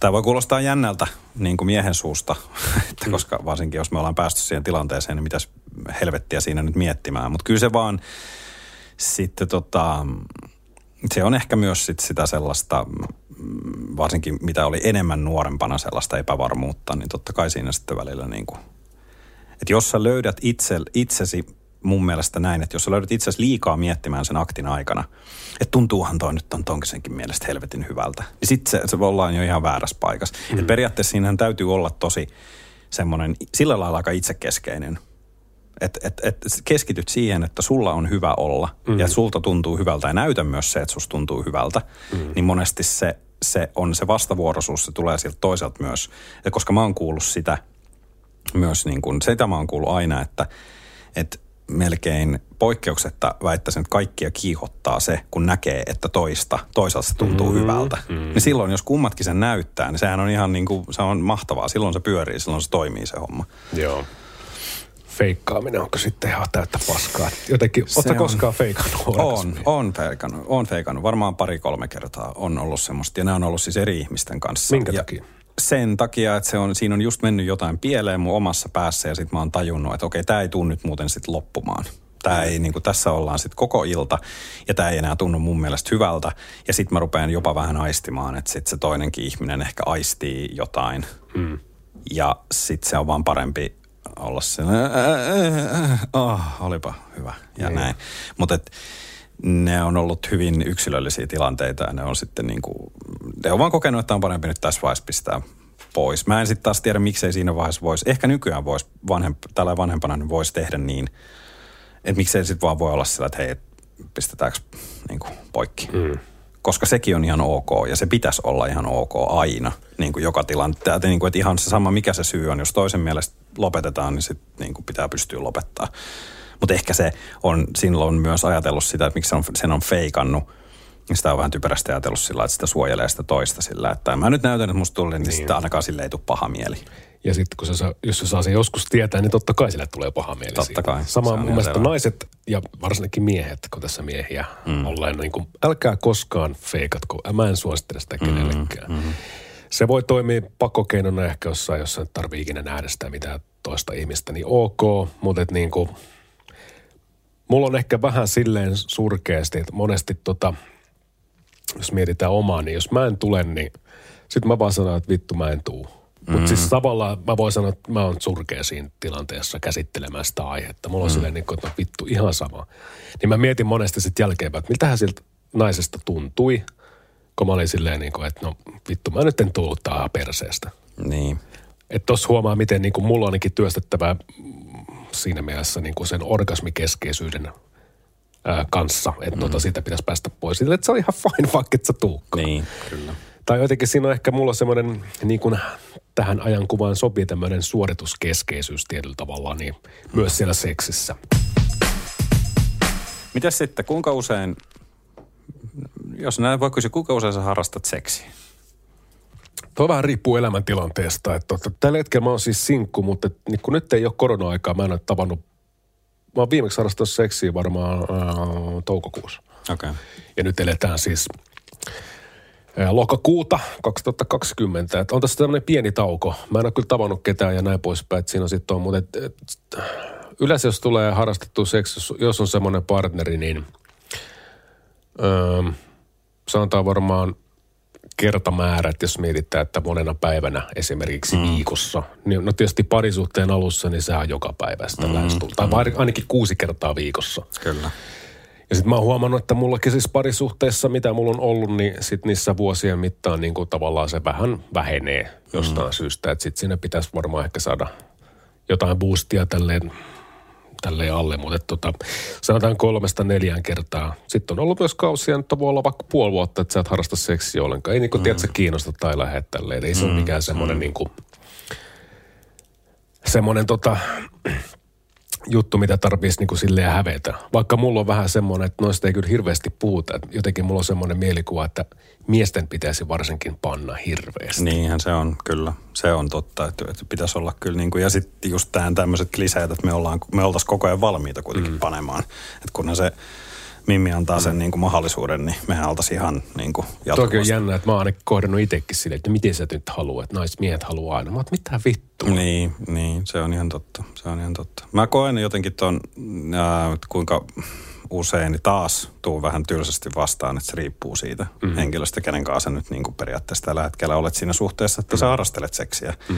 Tämä voi kuulostaa jännältä niin kuin miehen suusta, että Mm. koska varsinkin jos me ollaan päästy siihen tilanteeseen, niin mitäs helvettiä siinä nyt miettimään. Mutta kyllä se vaan sitten tota, se on ehkä myös sit sitä sellaista, varsinkin mitä oli enemmän nuorempana sellaista epävarmuutta, niin totta kai siinä sitten välillä niin kuin, että jos sä löydät itse, itsesi mun mielestä näin, että jos sä löydät itsesi liikaa miettimään sen aktin aikana, että tuntuuhan toi nyt on tonkisenkin mielestä helvetin hyvältä, niin sitten se, se ollaan jo ihan väärässä paikassa. Mm. Et periaatteessa siinähän täytyy olla tosi semmoinen, sillä lailla aika itsekeskeinen, että et, et keskityt siihen, että sulla on hyvä olla mm. ja sulta tuntuu hyvältä ja näytä myös se, että susta tuntuu hyvältä, mm. niin monesti se, se on se vastavuoroisuus, se tulee sieltä toiselta myös. Ja koska mä oon kuullut sitä myös, niin kuin, sitä mä oon kuullut aina, että, että melkein poikkeuksetta väittäisin, että kaikkia kiihottaa se, kun näkee, että toista, toisaalta se tuntuu mm, hyvältä. Mm. Niin silloin, jos kummatkin sen näyttää, niin sehän on ihan niin kuin, se on mahtavaa. Silloin se pyörii, silloin se toimii se homma. Joo. Feikkaaminen, onko sitten ihan täyttä paskaa? Jotenkin, ootko koskaan feikannut On, on feikannut, on feikannut. Varmaan pari-kolme kertaa on ollut semmoista. Ja nämä on ollut siis eri ihmisten kanssa. Minkä ja takia? Sen takia, että se on, siinä on just mennyt jotain pieleen mun omassa päässä ja sitten mä oon tajunnut, että okei, tämä ei tunnu nyt muuten sitten loppumaan. Tää ei, niin kuin, tässä ollaan sitten koko ilta ja tämä ei enää tunnu mun mielestä hyvältä. Ja sitten mä rupean jopa vähän aistimaan, että sitten se toinenkin ihminen ehkä aistii jotain. Mm. Ja sitten se on vaan parempi olla se, oh, olipa hyvä ja Niin. näin. Mutta ne on ollut hyvin yksilöllisiä tilanteita ja ne on sitten niin kuin, ne on vaan kokenut, että on parempi nyt tässä vaiheessa pistää pois. Mä en sitten taas tiedä, miksei siinä vaiheessa voisi, ehkä nykyään voisi, vanhemp, tällä vanhempana niin voisi tehdä niin, että miksei sitten vaan voi olla sillä, että hei, pistetäänkö niin kuin poikki. Mm. Koska sekin on ihan ok ja se pitäisi olla ihan ok aina, niin kuin joka tilanteessa. Niin kuin, että ihan se sama, mikä se syy on. Jos toisen mielestä lopetetaan, niin sitten niin kuin pitää pystyä lopettaa. Mutta ehkä se on silloin myös ajatellut sitä, että miksi se on, sen on feikannut. Niin Sitä on vähän typerästi ajatellut sillä, että sitä suojelee sitä toista sillä, että mä nyt näytän, että musta tuli, niin, niin. sitten ainakaan sille ei tule paha mieli. Ja sitten kun se saa, jos se saa sen joskus tietää, niin totta kai sille tulee paha mieli Totta siitä. kai, Sama mun mielestä selvä. naiset ja varsinkin miehet, kun tässä miehiä mm. ollaan, niin kuin, älkää koskaan feikatko. Mä en suosittele sitä kenellekään. Mm, mm. Se voi toimia pakokeinona ehkä jossain, jos et tarvii ikinä nähdä sitä mitään toista ihmistä, niin ok, mutta niin kuin, mulla on ehkä vähän silleen surkeasti, että monesti tota, jos mietitään omaa, niin jos mä en tule, niin sitten mä vaan sanon, että vittu mä en tuu. Mm. Mutta siis tavallaan mä voin sanoa, että mä oon surkea siinä tilanteessa käsittelemään sitä aihetta. Mulla on mm. silleen, niin kuin, että no vittu ihan sama. Niin mä mietin monesti sitten jälkeenpäin, että miltähän siltä naisesta tuntui, kun mä olin silleen, niin kuin, että no vittu mä nyt en tullut tähän perseestä. Niin. Että tuossa huomaa, miten niin kuin mulla on ainakin työstettävää siinä mielessä niin kuin sen orgasmikeskeisyyden ää, kanssa. Että mm. tota, siitä pitäisi päästä pois. Sille, että se on ihan fine, vaikka et sä tuukkaan. Niin, kyllä. Tai jotenkin siinä on ehkä mulla semmoinen, niin kuin tähän ajankuvaan sopii tämmöinen suorituskeskeisyys tietyllä tavalla, niin myös siellä seksissä. Mitäs sitten, kuinka usein, jos näin voi kysyä, kuinka usein sä harrastat seksiä? Tuo vähän riippuu elämäntilanteesta. Että tota, tällä hetkellä mä oon siis sinkku, mutta et, niin kun nyt ei ole korona-aikaa, mä en ole tavannut, mä oon viimeksi harrastanut seksiä varmaan ää, toukokuussa. Okay. Ja nyt eletään siis ää, lokakuuta 2020. Et on tässä tämmöinen pieni tauko. Mä en ole kyllä tavannut ketään ja näin poispäin. Siinä on sitten on, mutta et, et, yleensä jos tulee harrastettu seksi, jos- jos on semmoinen partneri, niin öö, sanotaan varmaan kertamäärät, jos mietitään, että monena päivänä esimerkiksi mm. viikossa. Niin, no tietysti parisuhteen alussa, niin sehän on joka päivä sitä mm. lähestyy. Tai vai- ainakin kuusi kertaa viikossa. Kyllä. Ja sitten mä oon huomannut, että mullakin siis parisuhteessa, mitä mulla on ollut, niin sit niissä vuosien mittaan niin kuin tavallaan se vähän vähenee jostain mm. syystä. Että sitten siinä pitäisi varmaan ehkä saada jotain boostia tälleen, tälleen alle. Mutta et tota, sanotaan kolmesta neljään kertaa. Sitten on ollut myös kausia, että voi olla vaikka puoli vuotta, että sä et harrasta seksiä ollenkaan. Ei niin kuin, mm. tiedätkö, kiinnosta tai lähde tälleen. Ei se ole mikään semmoinen mm. niin kuin, semmoinen tota, juttu, mitä tarvitsisi niin kuin silleen hävetä. Vaikka mulla on vähän semmoinen, että noista ei kyllä hirveästi puhuta. Että jotenkin mulla on semmoinen mielikuva, että miesten pitäisi varsinkin panna hirveästi. Niinhän se on, kyllä. Se on totta, että, että pitäisi olla kyllä niin kuin, ja sitten just tämän tämmöiset kliseet, että me, ollaan, me oltaisiin koko ajan valmiita kuitenkin mm. panemaan. Että kunhan se Mimmi antaa sen niin kuin mahdollisuuden, niin mehän oltaisiin ihan niin kuin Toki on jatkuvasti. jännä, että mä oon ainakin kohdannut itsekin silleen, että miten sä nyt haluat, että naismiehet haluaa aina. Mä mitä vittua. Niin, niin, se on ihan totta. Se on ihan totta. Mä koen jotenkin ton, ää, kuinka usein niin taas tuu vähän tylsästi vastaan, että se riippuu siitä mm. henkilöstä, kenen kanssa nyt niin kuin periaatteessa tällä hetkellä olet siinä suhteessa, että mm. sä harrastelet seksiä. Mm.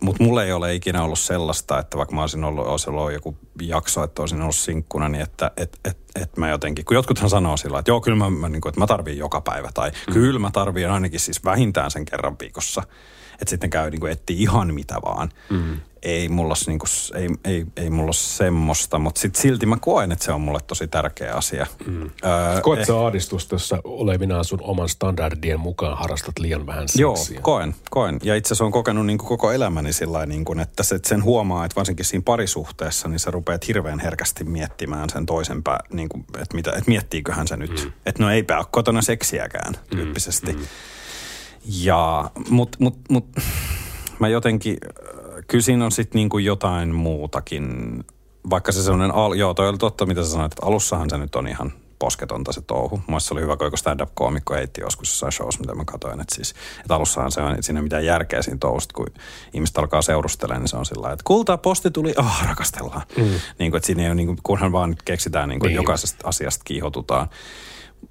Mutta mulla ei ole ikinä ollut sellaista, että vaikka mä olisin ollut, olisi ollut joku jakso, että olisin ollut sinkkuna, niin että et, et, et mä jotenkin, kun jotkuthan sanoo sillä että joo, kyllä mä, mä, niin kuin, että mä tarviin joka päivä, tai mm. kyllä mä tarviin ainakin siis vähintään sen kerran viikossa, että sitten käy niin kuin etsiä ihan mitä vaan. Mm. Ei mulla ole, niin kuin, ei, ei, ei mulla ole semmoista, mutta sit silti mä koen, että se on mulle tosi tärkeä asia. Mm. Öö, Koet sä ahdistusta, jos sä olevinaan sun oman standardien mukaan harrastat liian vähän Joo, seksiä? koen, koen. Ja itse asiassa olen kokenut niin kuin koko elämäni sillä niin kuin, että se, että sen huomaa, että varsinkin siinä parisuhteessa, niin sä rupeat hirveän herkästi miettimään sen toisen pää, niin kuin, että, mitä, että miettiiköhän se nyt. Mm. Että no eipä ole kotona seksiäkään tyyppisesti. Mm. Ja, mut, mut, mut, mä jotenkin, kyllä siinä on sitten niin kuin jotain muutakin. Vaikka se sellainen, al- joo toi oli totta mitä sä sanoit, että alussahan se nyt on ihan posketonta se touhu. Mun se oli hyvä, kun joku stand-up-koomikko heitti joskus jossain shows, mitä mä katsoin. Että, siis, että alussahan se on, että siinä ei mitään järkeä siinä touhusta, kun ihmiset alkaa seurustelemaan, niin se on sillä että kultaa posti tuli, ah, rakastellaan. Mm. Niin kuin, että siinä ei ole, niin kuin, kunhan vaan keksitään, niin kuin, Niin. jokaisesta asiasta kiihotutaan.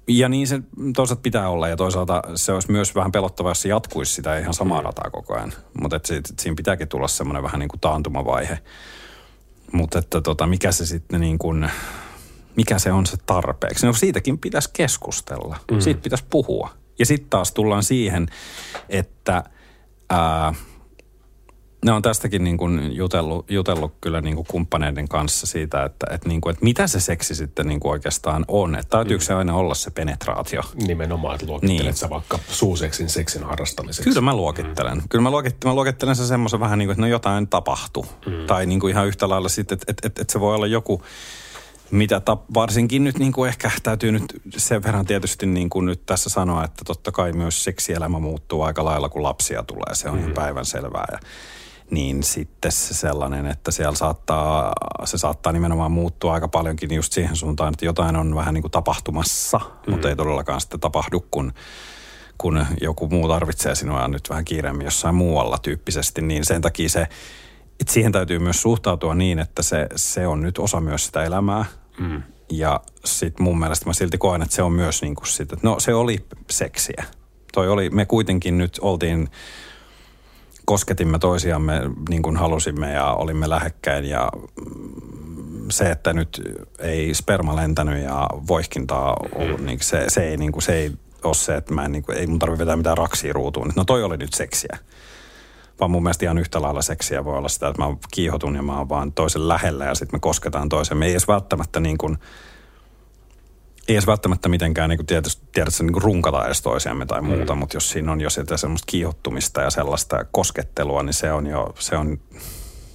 Ja niin se toisaalta pitää olla ja toisaalta se olisi myös vähän pelottavaa, jos se jatkuisi sitä ihan samaa mm. rataa koko ajan. Mutta siinä pitääkin tulla semmoinen vähän niin kuin taantumavaihe. Mutta että tota, mikä se sitten niin kuin, mikä se on se tarpeeksi? No siitäkin pitäisi keskustella. Mm. Siitä pitäisi puhua. Ja sitten taas tullaan siihen, että ää, ne on tästäkin niin kuin jutellut, jutellut kyllä niin kuin kumppaneiden kanssa siitä, että, että, niin kuin, että mitä se seksi sitten niin kuin oikeastaan on. Että täytyykö se aina olla se penetraatio? Nimenomaan, että luokittelet Niin. sä vaikka suuseksin seksin harrastamiseksi. Kyllä mä luokittelen. Mm. Kyllä mä luokittelen, mä luokittelen se semmoisen vähän niin kuin, että no jotain tapahtuu. Mm. Tai niin kuin ihan yhtä lailla sitten, että, että, että, että se voi olla joku, mitä ta, varsinkin nyt niin kuin ehkä täytyy nyt sen verran tietysti niin kuin nyt tässä sanoa, että totta kai myös seksielämä muuttuu aika lailla, kun lapsia tulee. Se on mm. ihan päivän selvää. Ja, niin sitten se sellainen, että siellä saattaa, se saattaa nimenomaan muuttua aika paljonkin just siihen suuntaan, että jotain on vähän niin kuin tapahtumassa, mm. mutta ei todellakaan sitten tapahdu, kun kun joku muu tarvitsee sinua nyt vähän kiireemmin jossain muualla tyyppisesti, niin sen takia se, että siihen täytyy myös suhtautua niin, että se, se on nyt osa myös sitä elämää. Mm. Ja sitten mun mielestä mä silti koen, että se on myös niin kuin sit, että no se oli seksiä. Toi oli, me kuitenkin nyt oltiin, kosketimme toisiamme niin kuin halusimme ja olimme lähekkäin ja mm, se, että nyt ei sperma lentänyt ja voihkintaa ollut, niin se, se, ei, niin kuin, se ei ole se, että mä en, niin kuin, ei mun tarvitse vetää mitään raksia ruutuun. No toi oli nyt seksiä. Vaan mun mielestä ihan yhtä lailla seksiä voi olla sitä, että mä kiihotun ja mä oon vaan toisen lähellä ja sitten me kosketaan toisen. Me ei edes välttämättä niin kuin, ei edes välttämättä mitenkään niin kuin tietysti, tiedätkö, niin kuin runkata edes toisiamme tai muuta, mm. mutta jos siinä on jo sitä semmoista kiihottumista ja sellaista koskettelua, niin se on jo, se on,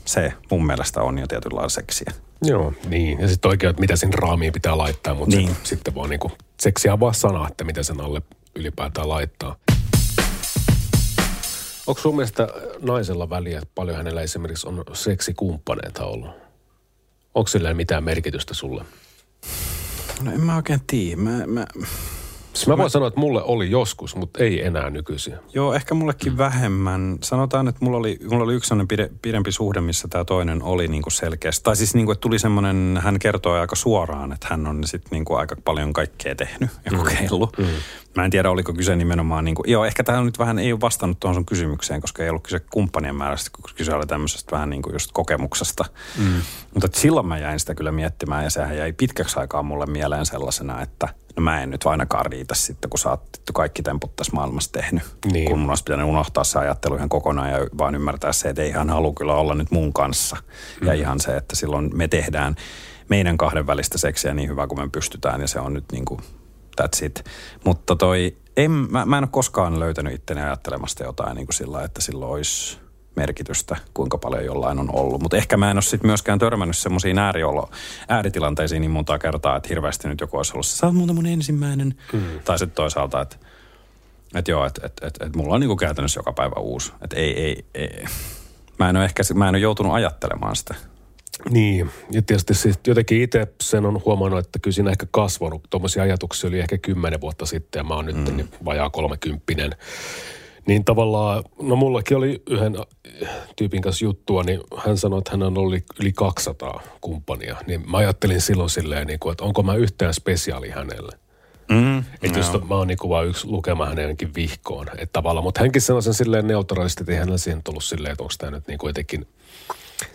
se mun mielestä on jo tietynlailla seksiä. Joo, niin. Ja sitten oikein, että mitä sinne raamiin pitää laittaa, mutta Niin. niin. sitten vaan niinku, seksiä on vaan sana, että mitä sen alle ylipäätään laittaa. Onko sun mielestä naisella väliä, että paljon hänellä esimerkiksi on seksikumppaneita ollut? Onko sillä mitään merkitystä sulle? No en mä oikein tiedä. Mä, mä, Siis mä voin sanoa, että mulle oli joskus, mutta ei enää nykyisin. Joo, ehkä mullekin vähemmän. Sanotaan, että mulla oli, mulla oli yksi sellainen pide, pidempi suhde, missä tämä toinen oli niin kuin selkeästi. Tai siis niin kuin, että tuli semmoinen, hän kertoi aika suoraan, että hän on sitten niin kuin aika paljon kaikkea tehnyt ja kokeillut. Mm. Mä en tiedä, oliko kyse nimenomaan, niin kuin, joo, ehkä tämä nyt vähän ei ole vastannut tuohon sun kysymykseen, koska ei ollut kyse kumppanien määrästä, kun kyse oli tämmöisestä vähän niin kuin just kokemuksesta. Mm. Mutta silloin mä jäin sitä kyllä miettimään ja sehän jäi pitkäksi aikaa mulle mieleen sellaisena, että no mä en nyt ainakaan riitä sitten, kun sä oot kaikki temput tässä maailmassa tehnyt. Niin. Kun mun olisi pitänyt unohtaa se ajattelu ihan kokonaan ja vaan ymmärtää se, että ei hän halua kyllä olla nyt mun kanssa. Mm. Ja ihan se, että silloin me tehdään meidän kahden välistä seksiä niin hyvä kuin me pystytään ja se on nyt niin kuin that's it. Mutta toi, en, mä, mä en ole koskaan löytänyt itteni ajattelemasta jotain niin kuin sillä, että silloin olisi merkitystä, kuinka paljon jollain on ollut. Mutta ehkä mä en ole sitten myöskään törmännyt semmoisiin ääriolo, ääritilanteisiin niin monta kertaa, että hirveästi nyt joku olisi ollut, sä oot muuta mun ensimmäinen. Mm. Tai sitten toisaalta, että et joo, että et, et, et mulla on niinku käytännössä joka päivä uusi. Että ei, ei, ei. Mä en ole ehkä, mä en ole joutunut ajattelemaan sitä. Niin, ja tietysti siis jotenkin itse sen on huomannut, että kyllä siinä ehkä kasvanut. Tuommoisia ajatuksia oli ehkä kymmenen vuotta sitten ja mä oon nyt mm. niin vajaa kolmekymppinen. Niin tavallaan, no mullakin oli yhden tyypin kanssa juttua, niin hän sanoi, että hän on ollut yli 200 kumppania. Niin mä ajattelin silloin silleen, niin kuin, että onko mä yhtään spesiaali hänelle. Mm, Että jos mä oon niin vain yksi lukema hänenkin vihkoon. Että tavallaan, mutta hänkin sanoi sen silleen neutraalisti, että ei hänellä siihen tullut silleen, että onko tämä nyt niin kuin jotenkin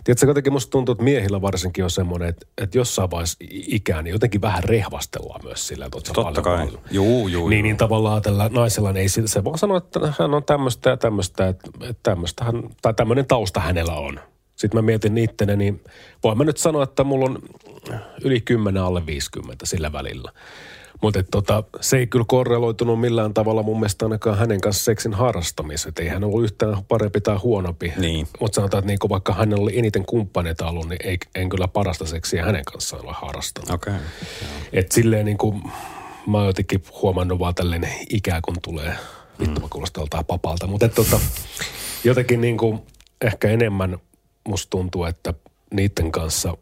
Tiedätkö, jotenkin musta tuntuu, että miehillä varsinkin on semmoinen, että, että jossain vaiheessa ikää, niin jotenkin vähän rehvastellaan myös sillä, että Totta paljon kai. Paljon. Juu, juu, Niin, juu. niin tavallaan tällä naisella ei se, se vaan sanoa, että hän on tämmöistä ja tämmöistä, että, että tämmöistä hän, tai tämmöinen tausta hänellä on. Sitten mä mietin itteni, niin voin mä nyt sanoa, että mulla on yli 10 alle 50 sillä välillä. Mutta tota, se ei kyllä korreloitunut millään tavalla mun mielestä ainakaan hänen kanssa seksin harrastamiseen. Et ei hän ollut yhtään parempi tai huonompi. Niin. Mutta sanotaan, että niinku vaikka hänellä oli eniten kumppaneita ollut, niin ei, en kyllä parasta seksiä hänen kanssaan ole harrastanut. Okei. Okay. Et silleen niin kuin, mä oon jotenkin huomannut vaan tälleen ikää, kun tulee, vittu mä kuulostaa joltain papalta, mutta tota, jotenkin niin kuin, ehkä enemmän musta tuntuu, että niiden kanssa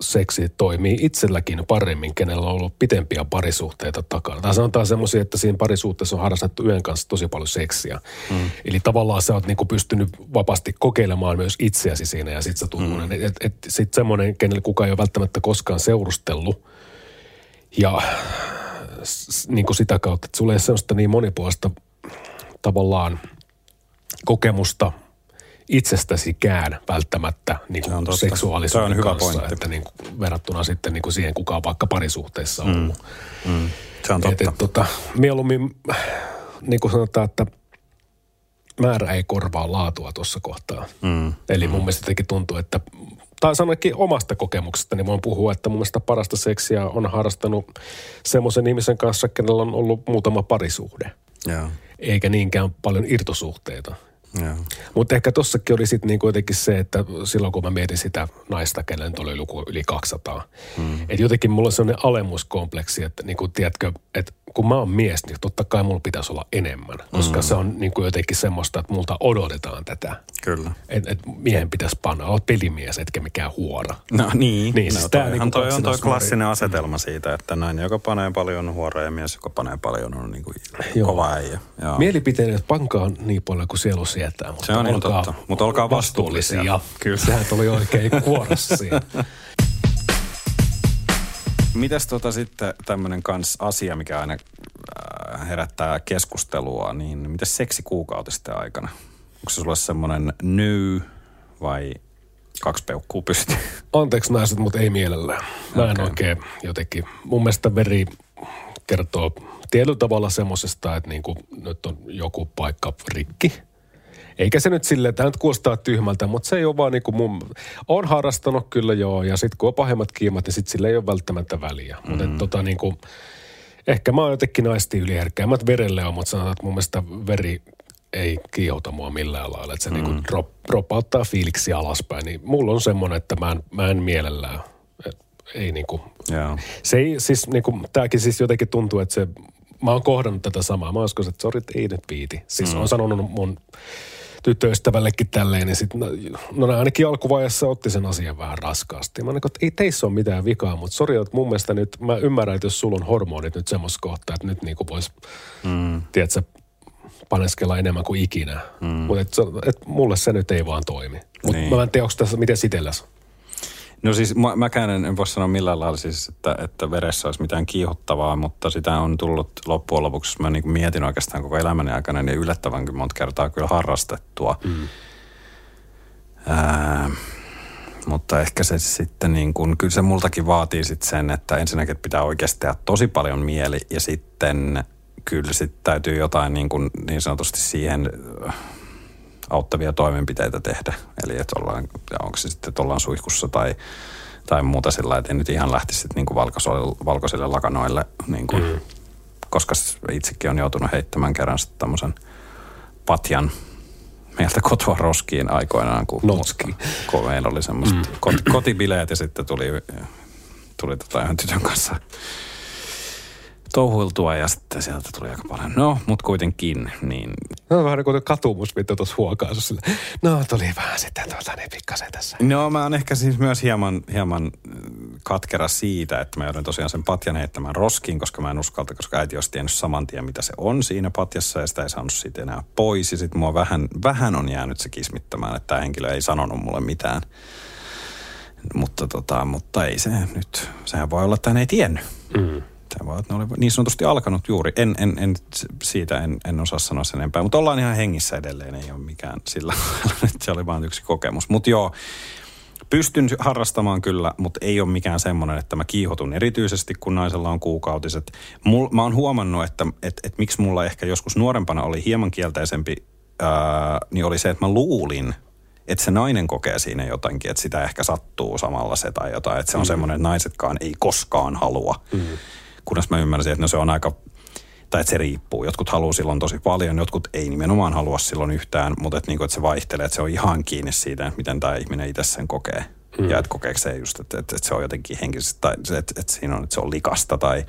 seksi toimii itselläkin paremmin, kenellä on ollut pitempiä parisuhteita takana. Tai sanotaan semmoisia, että siinä parisuhteessa on harrastettu yön kanssa tosi paljon seksiä. Mm. Eli tavallaan sä oot niinku pystynyt vapaasti kokeilemaan myös itseäsi siinä ja sit sä mm. et, et, sit semmoinen, kenellä kukaan ei ole välttämättä koskaan seurustellut ja s- niin kuin sitä kautta, että sulla ei ole sellaista niin monipuolista tavallaan kokemusta itsestäsikään välttämättä niin Se on kuin totta. seksuaalisuuden Se on hyvä kanssa, pointti. että niin kuin verrattuna sitten niin kuin siihen, kuka on vaikka parisuhteessa ollut. Mm. Se on Et, totta. et, tota, mieluummin, niin kuin sanotaan, että määrä ei korvaa laatua tuossa kohtaa. Mm. Eli mun mielestä jotenkin tuntuu, että, tai sanoinkin omasta kokemuksesta, niin voin puhua, että mun mielestä parasta seksiä on harrastanut semmoisen ihmisen kanssa, kenellä on ollut muutama parisuhde. Joo. Eikä niinkään paljon irtosuhteita. Mutta ehkä tossakin oli sitten niinku jotenkin se, että silloin kun mä mietin sitä naista, kenellä nyt oli luku yli 200. Mm. Että jotenkin mulla on sellainen alemuskompleksi, että niinku, tiedätkö, että kun mä oon mies, niin totta kai mulla pitäisi olla enemmän. Koska mm. se on niinku jotenkin semmoista, että multa odotetaan tätä. Kyllä. Että et miehen pitäisi panna, oot pelimies, etkä mikään huora. No niin, Niin, no, siis toihan niinku toi on toi klassinen asetelma siitä, että nainen, joka panee paljon on huora ja mies, joka panee paljon on niin kuin Joo. kova äijä. Joo. Mielipiteen, että pankaa niin paljon kuin sielu sietää, mutta Se on olkaa, totta. Mutta olkaa vastuullisia. Kyllä. Sehän tuli oikein kuorossa siinä. Mitäs tota sitten tämmöinen kans asia, mikä aina äh, herättää keskustelua, niin mitäs seksi kuukautisten aikana? Onko se sulle semmoinen ny vai kaksi peukkuu pystyy? Anteeksi naiset, mutta ei mielellään. Mä en Okei. oikein jotenkin. Mun mielestä veri kertoo tietyllä tavalla semmosesta, että niinku nyt on joku paikka rikki. Eikä se nyt silleen, että tämä nyt kuulostaa tyhmältä, mutta se ei ole vaan niinku mun... On harrastanut kyllä joo, ja sitten kun on pahemmat kiimat, niin sitten sillä ei ole välttämättä väliä. Mm. Mutta tota niinku, ehkä mä oon jotenkin naisti yliherkkäämät verelle on, mutta sanotaan, että mun mielestä veri ei kiihota mua millään lailla. Että se mm. niinku drop, dropauttaa fiiliksi alaspäin. Niin mulla on semmoinen, että mä en, mä en mielellään, et, ei niinku, Joo. se ei siis niinku, tääkin siis jotenkin tuntuu, että se, mä oon kohdannut tätä samaa. Mä oon että sori, ei nyt viiti. Siis mm. on sanonut mun tyttöystävällekin tälleen, niin sitten, no, no ainakin alkuvaiheessa otti sen asian vähän raskaasti. Mä niin että ei teissä ole mitään vikaa, mutta sori, että mun mielestä nyt, mä ymmärrän, että jos sulla on hormonit nyt semmoista kohtaa, että nyt niin kuin vois, mm. tiedätkö, paneskella enemmän kuin ikinä. Mm. Mutta et, et mulle se nyt ei vaan toimi. Mutta niin. mä en tiedä, onko tässä, miten sitelläs? No siis mä, mäkään en, en voi sanoa millään lailla siis, että, että veressä olisi mitään kiihottavaa, mutta sitä on tullut loppujen lopuksi, jos mä niin mietin oikeastaan koko elämäni aikana, niin yllättävänkin monta kertaa kyllä harrastettua. Mm. Ää, mutta ehkä se sitten niin kuin, kyllä se multakin vaatii sitten sen, että ensinnäkin pitää oikeasti tehdä tosi paljon mieli ja sitten kyllä sitten täytyy jotain niin, kuin, niin sanotusti siihen auttavia toimenpiteitä tehdä. Eli että ollaan, onko se sitten, että ollaan suihkussa tai, tai muuta sillä että nyt ihan lähtisi sitten niin kuin valkoisille, valkoisille lakanoille, niin kuin, mm. koska itsekin on joutunut heittämään kerran sitten tämmöisen patjan meiltä kotoa roskiin aikoinaan, kun, Notski. kun meillä oli semmoista mm. kot, kotibileet ja sitten tuli, tuli tota ihan tytön kanssa touhuiltua ja sitten sieltä tuli aika paljon. No, mutta kuitenkin, niin... No vähän niin kuin katumus, mitä tuossa huokaisussa. No, tuli vähän sitten tuota niin pikkasen tässä. No, mä oon ehkä siis myös hieman, hieman äh, katkera siitä, että mä joudun tosiaan sen patjan heittämään roskiin, koska mä en uskalta, koska äiti olisi tiennyt saman tien, mitä se on siinä patjassa ja sitä ei saanut siitä enää pois. Ja sitten mua vähän, vähän on jäänyt se kismittämään, että tämä henkilö ei sanonut mulle mitään. Mutta, tota, mutta ei se nyt, sehän voi olla, että hän ei tiennyt. Mm. Tämä vaan, että ne oli niin sanotusti alkanut juuri. En, en, en siitä en, en osaa sanoa sen enempää, mutta ollaan ihan hengissä edelleen, ei ole mikään sillä että se oli vain yksi kokemus. Mutta joo, pystyn harrastamaan kyllä, mutta ei ole mikään semmoinen, että mä kiihotun erityisesti, kun naisella on kuukautiset. Mul, mä oon huomannut, että et, et miksi mulla ehkä joskus nuorempana oli hieman kielteisempi, ää, niin oli se, että mä luulin, että se nainen kokee siinä jotakin, että sitä ehkä sattuu samalla se tai jotain. Että se on mm. semmoinen, että naisetkaan ei koskaan halua. Mm kunnes mä ymmärsin, että no se on aika, tai että se riippuu. Jotkut haluaa silloin tosi paljon, jotkut ei nimenomaan halua silloin yhtään, mutta että, niin kuin, että se vaihtelee, että se on ihan kiinni siitä, miten tämä ihminen itse sen kokee. Mm. Ja että kokeeko se just, että, että, että se on jotenkin henkisesti, tai että, että, siinä on, että se on likasta tai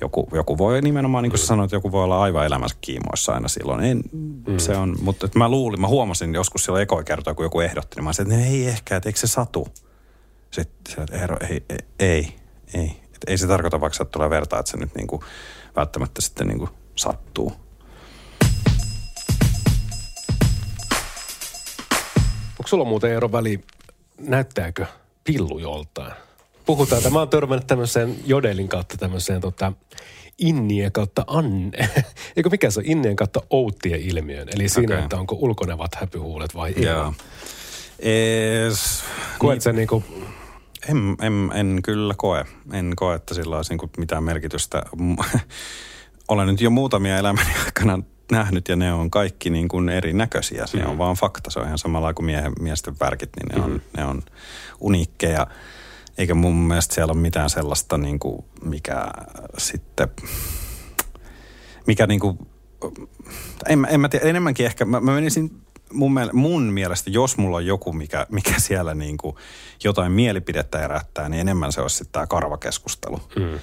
joku, joku voi nimenomaan, niin kuin sä sanoit, joku voi olla aivan elämänsä kiimoissa aina silloin. En, mm. se on, mutta että mä luulin, mä huomasin joskus silloin ekoi kertoa, kun joku ehdotti, niin mä sanoin, että ei ehkä, että eikö se satu. Sitten että ei, ei, ei, ei, et ei se tarkoita, vaikka että tulee vertaa, että se nyt niin kuin välttämättä sitten niin kuin sattuu. Onko sulla muuten ero väli, näyttääkö pillu joltain? Puhutaan, että mä oon törmännyt tämmöiseen jodelin kautta tämmöiseen tota, innien kautta anne. Eikö mikä se on? Innien kautta outtien ilmiön. Eli siinä, okay. että onko ulkonevat häpyhuulet vai ei. Joo. Koet niin, sä niinku en, en, en kyllä koe. En koe, että sillä olisi niin mitään merkitystä. Olen nyt jo muutamia elämäni aikana nähnyt ja ne on kaikki niin kuin erinäköisiä. Se mm. on vaan fakta. Se on ihan samalla kuin miehen, miesten värkit, niin ne, mm. on, ne on uniikkeja. Eikä mun mielestä siellä ole mitään sellaista, niin kuin, mikä sitten, mikä niin kuin, en, en mä tiedä, enemmänkin ehkä, mä, mä menisin mun, mun mielestä, jos mulla on joku, mikä, mikä siellä niin kuin jotain mielipidettä herättää, niin enemmän se olisi sitten tämä karvakeskustelu. Mm.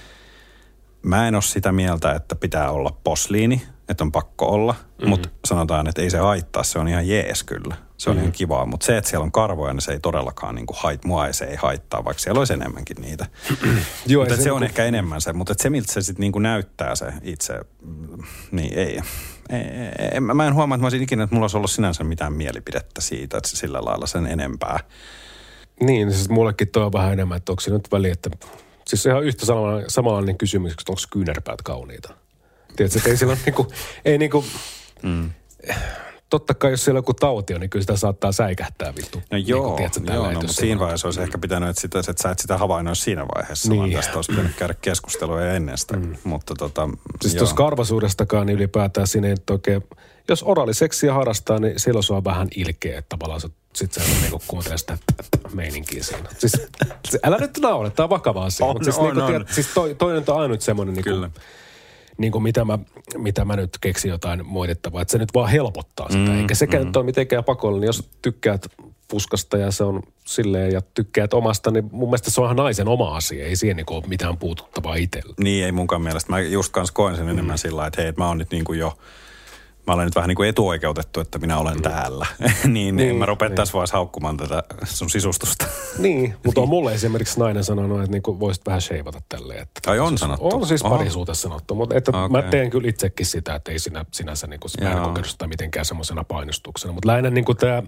Mä en ole sitä mieltä, että pitää olla posliini, että on pakko olla, mm-hmm. mutta sanotaan, että ei se haittaa, se on ihan jees kyllä. Se on mm-hmm. ihan kivaa, mutta se, että siellä on karvoja, niin se ei todellakaan niin kuin hait, mua ei, se ei haittaa, vaikka siellä olisi enemmänkin niitä. Joo, mutta se, se on niin kuin... ehkä enemmän se, mutta se miltä se sitten niin kuin näyttää se itse, mm, niin ei. Ei, mä en huomaa, että mä olisin ikinä, että mulla olisi ollut sinänsä mitään mielipidettä siitä, että sillä lailla sen enempää. Niin, siis mullekin toi on vähän enemmän, että onko se nyt väli, että siis ihan yhtä samanlainen, samanlainen kysymys, että onko kyynärpäät kauniita. Tiedätkö, että ei sillä niinku, ei niinku, mm. Totta kai jos siellä joku tauti on, niin kyllä sitä saattaa säikähtää vittu. No niin joo, tiedätkö, joo no, mutta siinä vaiheessa olisi ehkä pitänyt, että, sitä, että sä et sitä havainnoi siinä vaiheessa, niin. vaan tästä olisi pitänyt käydä keskustelua ennen sitä. Mm. Mutta tota, Siis tuossa karvasuudestakaan niin ylipäätään siinä ei oikein, jos oraaliseksiä harrastaa, niin silloin se on vähän ilkeä, että tavallaan se sitten sä niinku kuuntelee sitä meininkiä siinä. Siis, älä nyt naule, tämä on vakava asia. On, mutta siis, on, niinku, on. Tiedät, siis toi, toinen on ainut semmoinen, niinku, niin kuin mitä, mä, mitä mä nyt keksin jotain moitettavaa, että se nyt vaan helpottaa sitä. Mm, Eikä sekään mm. nyt ole mitenkään pakollinen. Jos tykkäät puskasta ja se on silleen ja tykkäät omasta, niin mun mielestä se onhan naisen oma asia. Ei siihen niin ole mitään puututtavaa itsellä. Niin, ei munkaan mielestä. Mä just kanssa koen sen mm. enemmän sillä että hei, että mä oon nyt niin kuin jo mä olen nyt vähän niin kuin etuoikeutettu, että minä olen mm. täällä. niin, niin, en mä rupea niin. tässä vaiheessa haukkumaan tätä sun sisustusta. niin, mutta on mulle esimerkiksi nainen sanonut, että niinku voisit vähän sheivata tälleen. Että Ai on siis, sanottu? On siis parisuudessa sanottu, mutta että okay. mä teen kyllä itsekin sitä, että ei sinä, sinänsä niinku, mä en kokenut sitä mitenkään semmoisena painostuksena. Mutta lähinnä niinku tämä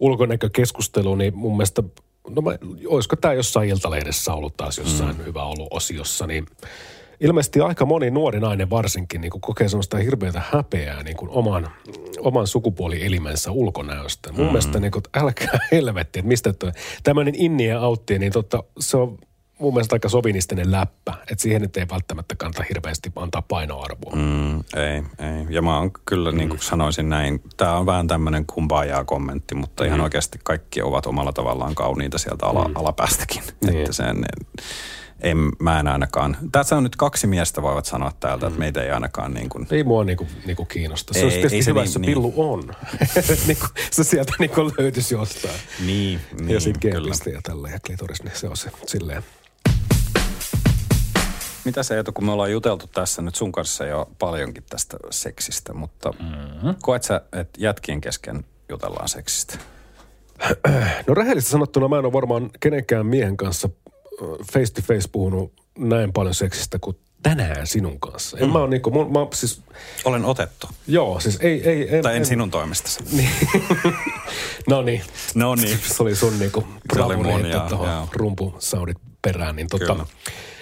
ulkonäkökeskustelu, niin mun mielestä no mä, olisiko tämä jossain Iltalehdessä ollut taas jossain mm. hyvä ollut osiossa, niin ilmeisesti aika moni nuori nainen varsinkin niin kuin kokee sellaista hirveätä häpeää niin kuin oman, oman sukupuolielimensä ulkonäöstä. Mun mm. mielestä niin kuin, älkää helvetti, että mistä tuo tämmöinen inni ja autti, niin totta, se on mun mielestä aika sovinistinen läppä. Että siihen nyt ei välttämättä kannata hirveästi antaa painoarvoa. Mm, ei, ei. Ja mä oon kyllä, mm. niin kuin sanoisin näin, tämä on vähän tämmöinen kumpaajaa kommentti, mutta mm. ihan oikeasti kaikki ovat omalla tavallaan kauniita sieltä ala, mm. alapäästäkin. Niin. Että sen, en, mä en ainakaan. Tässä on nyt kaksi miestä voivat sanoa täältä, mm. että meitä ei ainakaan niin kuin... Ei mua niin kuin, niin kuin kiinnosta. Se ei, olisi tietysti ei se hyvä, niin, se pillu niin. on. niin kuin, se sieltä niin kuin löytyisi jostain. Niin, niin Ja sitten g ja tällä ja klitoris, niin se on se silleen. Mitä se Eetu, kun me ollaan juteltu tässä nyt sun kanssa jo paljonkin tästä seksistä, mutta mm-hmm. koet sä, että jätkien kesken jutellaan seksistä? No rehellisesti sanottuna mä en ole varmaan kenenkään miehen kanssa face to face puhunut näin paljon seksistä kuin tänään sinun kanssa. En mm. mä ole niinku, mun, mä siis... Olen otettu. Joo, siis ei... ei en, tai en, en sinun toimestasi. Niin. no niin. No niin. Se oli sun niinku bravuri tuohon rumpusaudit perään. Niin tota, Kyllä.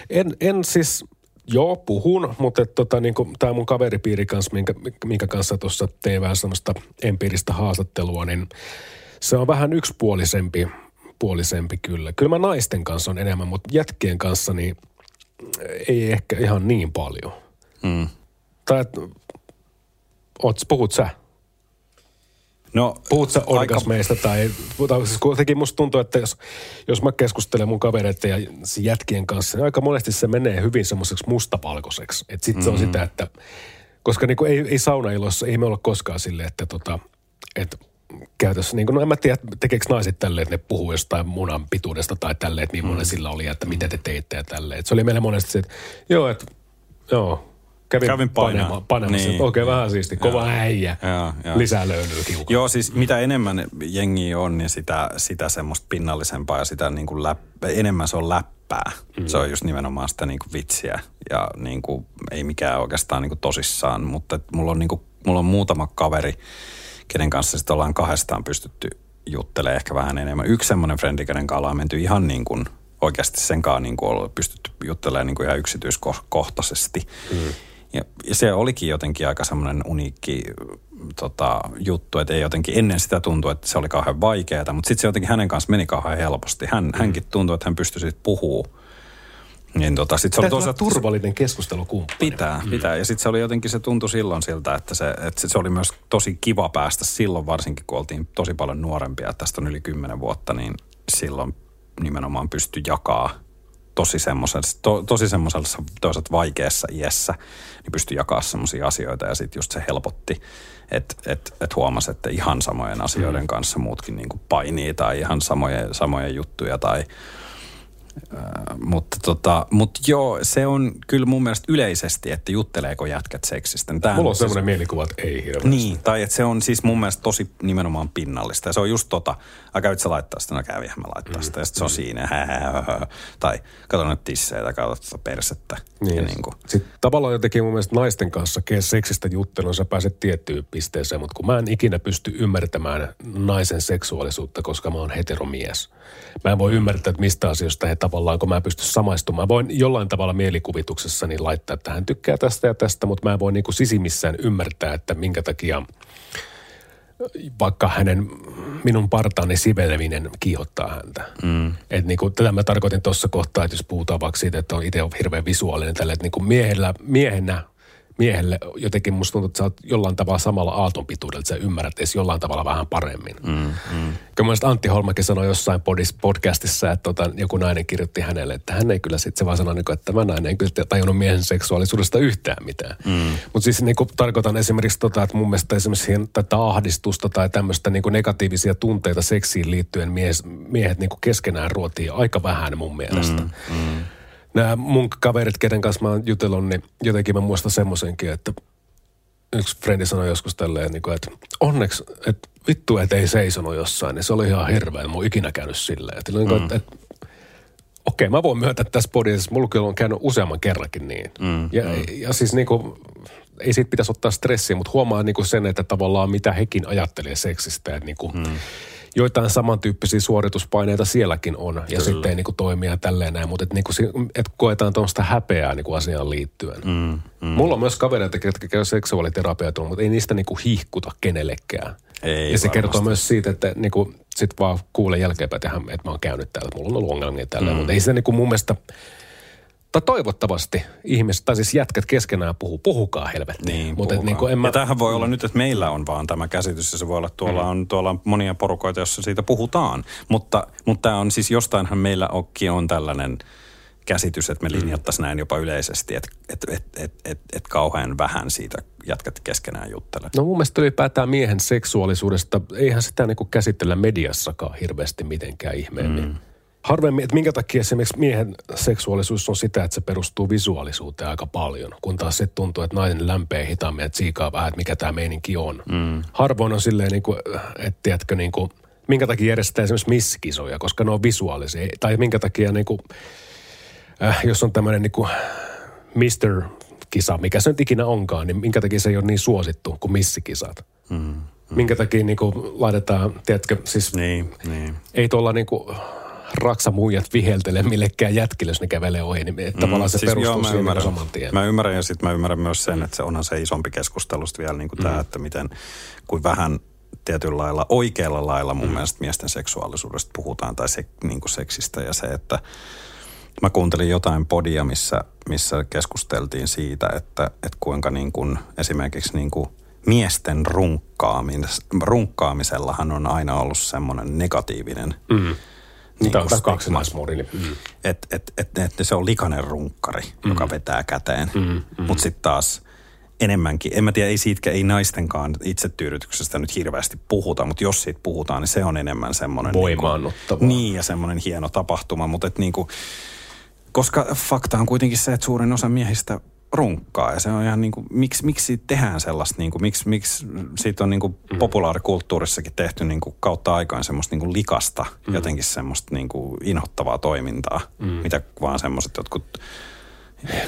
en, en siis... Joo, puhun, mutta tota, niin tämä mun kaveripiiri kanssa, minkä, minkä kanssa tuossa tein vähän semmoista empiiristä haastattelua, niin se on vähän yksipuolisempi puolisempi kyllä. Kyllä mä naisten kanssa on enemmän, mutta jätkien kanssa niin ei ehkä ihan niin paljon. Mm. Tai oot, puhut sä? No, Puhut sä orgasmeista aika... tai, tai siis kuitenkin musta tuntuu, että jos, jos mä keskustelen mun kavereiden ja jätkien kanssa, niin aika monesti se menee hyvin semmoiseksi mustapalkoiseksi. Että sit mm-hmm. se on mm. sitä, että koska niinku ei, ei saunailossa, ei me olla koskaan silleen, että tota, että käytössä. Niin kuin, no en mä tiedä, tekeekö naiset tälleen, että ne puhuu jostain munan pituudesta tai tälleen, että millainen mm. sillä oli että mitä te teitte ja tälleen. Että se oli meille monesti se, että joo, että joo, kävin, kävin panemaan, panemassa. Niin. Okei, okay, vähän siisti. Kova äijä. Ja, ja. Lisää löylyä kiukaan. Joo, siis mitä enemmän jengi on, niin sitä, sitä semmoista pinnallisempaa ja sitä niin kuin läp, enemmän se on läppää. Mm. Se on just nimenomaan sitä niin kuin vitsiä ja niin kuin, ei mikään oikeastaan niin kuin tosissaan. Mutta mulla on, niin kuin, mulla on muutama kaveri, kenen kanssa sitten ollaan kahdestaan pystytty juttelemaan ehkä vähän enemmän. Yksi semmoinen frendi, kenen kanssa ollaan menty ihan niin kuin oikeasti sen kanssa niin kuin pystytty juttelemaan niin kuin ihan yksityiskohtaisesti. Mm. Ja, ja se olikin jotenkin aika semmoinen uniikki tota, juttu, että ei jotenkin ennen sitä tuntui, että se oli kauhean vaikeaa, mutta sitten se jotenkin hänen kanssa meni kauhean helposti. Hän, mm. Hänkin tuntui, että hän pystyi sitten puhumaan niin tota, sit se oli toisaalta, turvallinen keskustelukumppani. Pitää, mm. pitää. Ja sitten se oli jotenkin, se tuntui silloin siltä, että se, että se oli myös tosi kiva päästä silloin, varsinkin kun oltiin tosi paljon nuorempia, tästä on yli kymmenen vuotta, niin silloin nimenomaan pystyi jakaa tosi semmoisessa, to, tosi semmoisessa toisaalta vaikeassa iässä, niin pystyi jakaa semmoisia asioita ja sitten just se helpotti, että et, et huomasi, että ihan samojen asioiden mm. kanssa muutkin niin kuin painii tai ihan samoja, samoja juttuja tai – mutta tota, mut joo, se on kyllä mun mielestä yleisesti, että jutteleeko jätkät seksistä. Niin Mulla on siis, semmoinen mielikuva, että ei hirveästi. Niin, tai että se on siis mun mielestä tosi nimenomaan pinnallista. Ja se on just tota, käyt sä laittaa sitä, no kävihän mä laittaa sitä. Mm. Ja sitten se on mm. siinä, hä, hä, hä, tai kato nyt tissejä tai kato tuota persettä. Niin. Ja niin kuin. Sitten tavallaan jotenkin mun mielestä naisten kanssa seksistä juttelun sä pääset tiettyyn pisteeseen, mutta kun mä en ikinä pysty ymmärtämään naisen seksuaalisuutta, koska mä oon heteromies. Mä en voi ymmärtää, että mistä asioista he tavallaan, kun mä pysty samaistumaan. Mä voin jollain tavalla mielikuvituksessani laittaa, että hän tykkää tästä ja tästä, mutta mä en voi niin kuin sisimissään ymmärtää, että minkä takia vaikka hänen, minun partaani sivelevinen kiihottaa häntä. Mm. Et niin kuin, tätä mä tarkoitin tuossa kohtaa, että jos puhutaan vaikka siitä, että on itse hirveän visuaalinen tälle, että niin kuin miehellä, miehenä miehelle jotenkin musta tuntuu, että sä oot jollain tavalla samalla aatonpituudella, että sä ymmärrät edes jollain tavalla vähän paremmin. Mm, mm. Kyllä Antti Holmakin sanoi jossain podcastissa, että tota, joku nainen kirjoitti hänelle, että hän ei kyllä sitten, se vaan sanoi, niin että tämä nainen ei kyllä tajunnut miehen seksuaalisuudesta yhtään mitään. Mm. Mutta siis niin kuin, tarkoitan esimerkiksi tota, että mun mielestä esimerkiksi tätä ahdistusta tai tämmöistä niin kuin negatiivisia tunteita seksiin liittyen mies, miehet niin kuin keskenään ruotii aika vähän mun mielestä. Mm, mm nämä mun kaverit, kenen kanssa mä oon jutellut, niin jotenkin mä muistan semmoisenkin, että yksi frendi sanoi joskus tälleen, niin kuin, että onneksi, että vittu, että ei seisonut jossain, niin se oli ihan hirveä. Mä oon ikinä käynyt silleen. Että, niin kuin, että, että okei, mä voin myöntää tässä podissa, mulla kyllä on käynyt useamman kerrankin niin. Mm, ja, mm. ja siis niin kuin, ei siitä pitäisi ottaa stressiä, mutta huomaa niin kuin sen, että tavallaan mitä hekin ajattelee seksistä. Että niin kuin, mm joitain samantyyppisiä suorituspaineita sielläkin on. Ja Kyllä. sitten ei niin kuin toimia tälleen näin, mutta että niin et koetaan tuosta häpeää niin kuin asiaan liittyen. Mm, mm. Mulla on myös kavereita, jotka käy seksuaaliterapiaa, mutta ei niistä niin kuin hihkuta kenellekään. Ei ja se varmasti. kertoo myös siitä, että niin kuin, sit vaan kuulee jälkeenpäin, että, että mä oon käynyt täällä, mulla on ollut ongelmia tällä, mm. mutta ei se niin kuin mun mielestä – tai toivottavasti ihmiset, tai siis jätkät keskenään puhuu, puhukaa helvettiin. Niin, Mut et, niin kuin en mä... Ja tämähän voi olla nyt, että meillä on vaan tämä käsitys, ja se voi olla, että tuolla, mm. on, tuolla on monia porukoita, joissa siitä puhutaan. Mutta, mutta tämä on siis jostainhan meillä onkin on tällainen käsitys, että me mm. linjattaisiin näin jopa yleisesti, että et, et, et, et, et kauhean vähän siitä jätkät keskenään juttelee. No mun mielestä ylipäätään miehen seksuaalisuudesta, eihän sitä niin käsitellä mediassakaan hirveästi mitenkään ihmeemmin. Mm harvemmin, että minkä takia esimerkiksi miehen seksuaalisuus on sitä, että se perustuu visuaalisuuteen aika paljon, kun taas se tuntuu, että nainen lämpee hitaammin ja tsiikaa vähän, että mikä tämä meininki on. Mm. Harvoin on silleen, niin kuin, että tiedätkö, niin kuin, minkä takia järjestetään esimerkiksi missikisoja, koska ne on visuaalisia. Tai minkä takia, niin kuin, äh, jos on tämmöinen niin kuin Mr. kisa, mikä se nyt ikinä onkaan, niin minkä takia se ei ole niin suosittu kuin missikisat. Mm. Mm. Minkä takia niin kuin, laitetaan, tiedätkö, siis niin, niin. ei tuolla niin kuin, raksamuijat viheltele millekään jätkille, jos ne kävelee ohi. Niin mm, tavallaan se siis perustuu joo, mä ymmärrän, saman tien. Mä ymmärrän ja sitten mä ymmärrän myös sen, että se onhan se isompi keskustelusta vielä niin kuin mm. tämä, että miten, kuin vähän tietyllä lailla, oikealla lailla mun mm. mielestä miesten seksuaalisuudesta puhutaan tai se, niin kuin seksistä ja se, että mä kuuntelin jotain podia, missä, missä keskusteltiin siitä, että, että kuinka niin kuin esimerkiksi niin kuin miesten runkkaamis, runkkaamisellahan on aina ollut semmoinen negatiivinen mm niin Tämä on kaksinaismoodi. Niin. Mm. Että et, et, et, se on likainen runkkari, mm. joka vetää käteen. Mm, mm. Mutta sitten taas enemmänkin, en mä tiedä, ei siitä, ei naistenkaan itsetyydytyksestä nyt hirveästi puhuta, mutta jos siitä puhutaan, niin se on enemmän semmoinen... Niinku- Voimaannuttava. Niin, niin, ja semmoinen hieno tapahtuma, mutta et niinku, koska fakta on kuitenkin se, että suurin osa miehistä runkkaa. Ja se on ihan niin kuin, miksi, miksi tehdään sellaista, niin kuin, miksi, miksi siitä on niin kuin mm. populaarikulttuurissakin tehty niin kuin kautta aikaan semmoista niin kuin likasta, mm. jotenkin semmoista niin kuin inhottavaa toimintaa, mm. mitä vaan semmoiset jotkut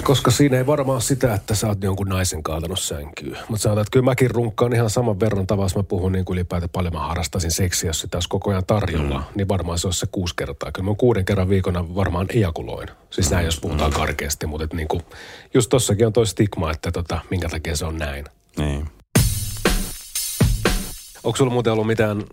koska siinä ei varmaan sitä, että sä oot jonkun naisen kaatanut sänkyyn. Mutta sanotaan, että kyllä mäkin runkkaan ihan saman verran tavassa. Mä puhun niin kuin ylipäätään paljon. Mä harrastasin seksiä, jos sitä olisi koko ajan tarjolla. Mm. Niin varmaan se olisi se kuusi kertaa. Kyllä mä kuuden kerran viikona varmaan ejakuloin. Siis mm. näin, jos puhutaan mm. karkeasti. Mutta niin kuin, just tossakin on toi stigma, että tota, minkä takia se on näin. Niin. Onko sulla muuten ollut mitään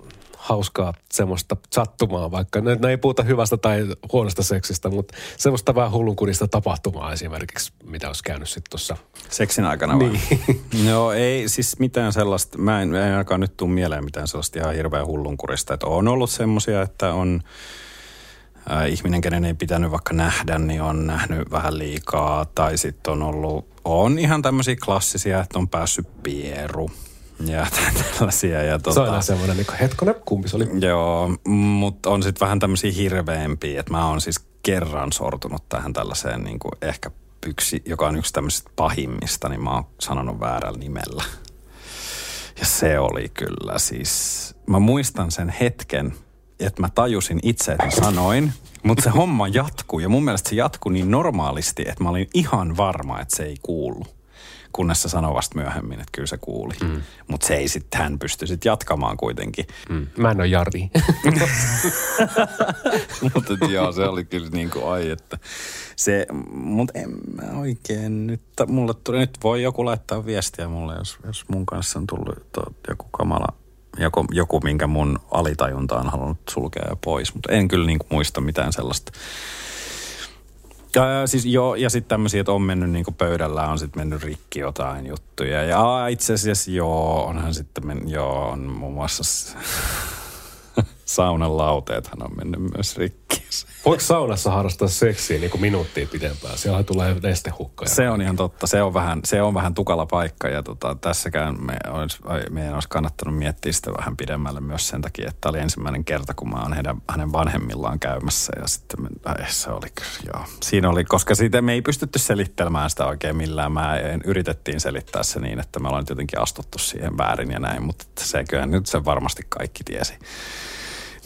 hauskaa semmoista sattumaa, vaikka ne, ne ei puhuta hyvästä tai huonosta seksistä, mutta semmoista vähän hullunkurista tapahtumaa esimerkiksi, mitä olisi käynyt sitten tuossa. Seksin aikana vai? Niin. Joo, ei siis mitään sellaista, mä en, en ainakaan nyt tule mieleen mitään sellaista ihan hirveän hullunkurista, että on ollut semmoisia, että on äh, ihminen, kenen ei pitänyt vaikka nähdä, niin on nähnyt vähän liikaa, tai sitten on ollut, on ihan tämmöisiä klassisia, että on päässyt pieru ja tällaisia. Ja tota, se on aina semmoinen, niin hetkonen, kumpi se oli? Joo, mutta on sitten vähän tämmöisiä hirveämpiä, että mä oon siis kerran sortunut tähän tällaiseen niin kuin ehkä yksi, joka on yksi tämmöisistä pahimmista, niin mä oon sanonut väärällä nimellä. Ja se oli kyllä siis, mä muistan sen hetken, että mä tajusin itse, että mä sanoin, mutta se homma jatkuu ja mun mielestä se jatkuu niin normaalisti, että mä olin ihan varma, että se ei kuulu kunnes se sanoi vasta myöhemmin, että kyllä se kuuli. Mm. Mutta se ei sitten, hän pystyi sitten jatkamaan kuitenkin. Mm. Mä en ole Jari. mutta joo, se oli kyllä niin kuin ai, että se, mutta en mä oikein nyt, mulle tuli, nyt voi joku laittaa viestiä mulle, jos, jos mun kanssa on tullut to, joku kamala joku, joku, minkä mun alitajunta on halunnut sulkea pois, mutta en kyllä niin kuin muista mitään sellaista ja, siis joo, ja sitten tämmöisiä, että on mennyt niin pöydällä, on sitten mennyt rikki jotain juttuja. Ja itse asiassa joo, onhan sitten mennyt, joo, on muun muassa saunan lauteethan on mennyt myös rikki. Voiko saunassa harrastaa seksiä niin kuin minuuttia pidempään? Siellä tulee nestehukka. Se on ihan totta. Se on vähän, se on vähän tukala paikka ja tota, tässäkään me olisi, meidän olisi kannattanut miettiä sitä vähän pidemmälle myös sen takia, että tämä oli ensimmäinen kerta, kun mä oon heidän, hänen vanhemmillaan käymässä ja sitten me, ai, se oli kyllä, joo. Siinä oli, koska siitä me ei pystytty selittelemään sitä oikein millään. Mä en, yritettiin selittää se niin, että me ollaan nyt jotenkin astuttu siihen väärin ja näin, mutta se kyllä nyt se varmasti kaikki tiesi.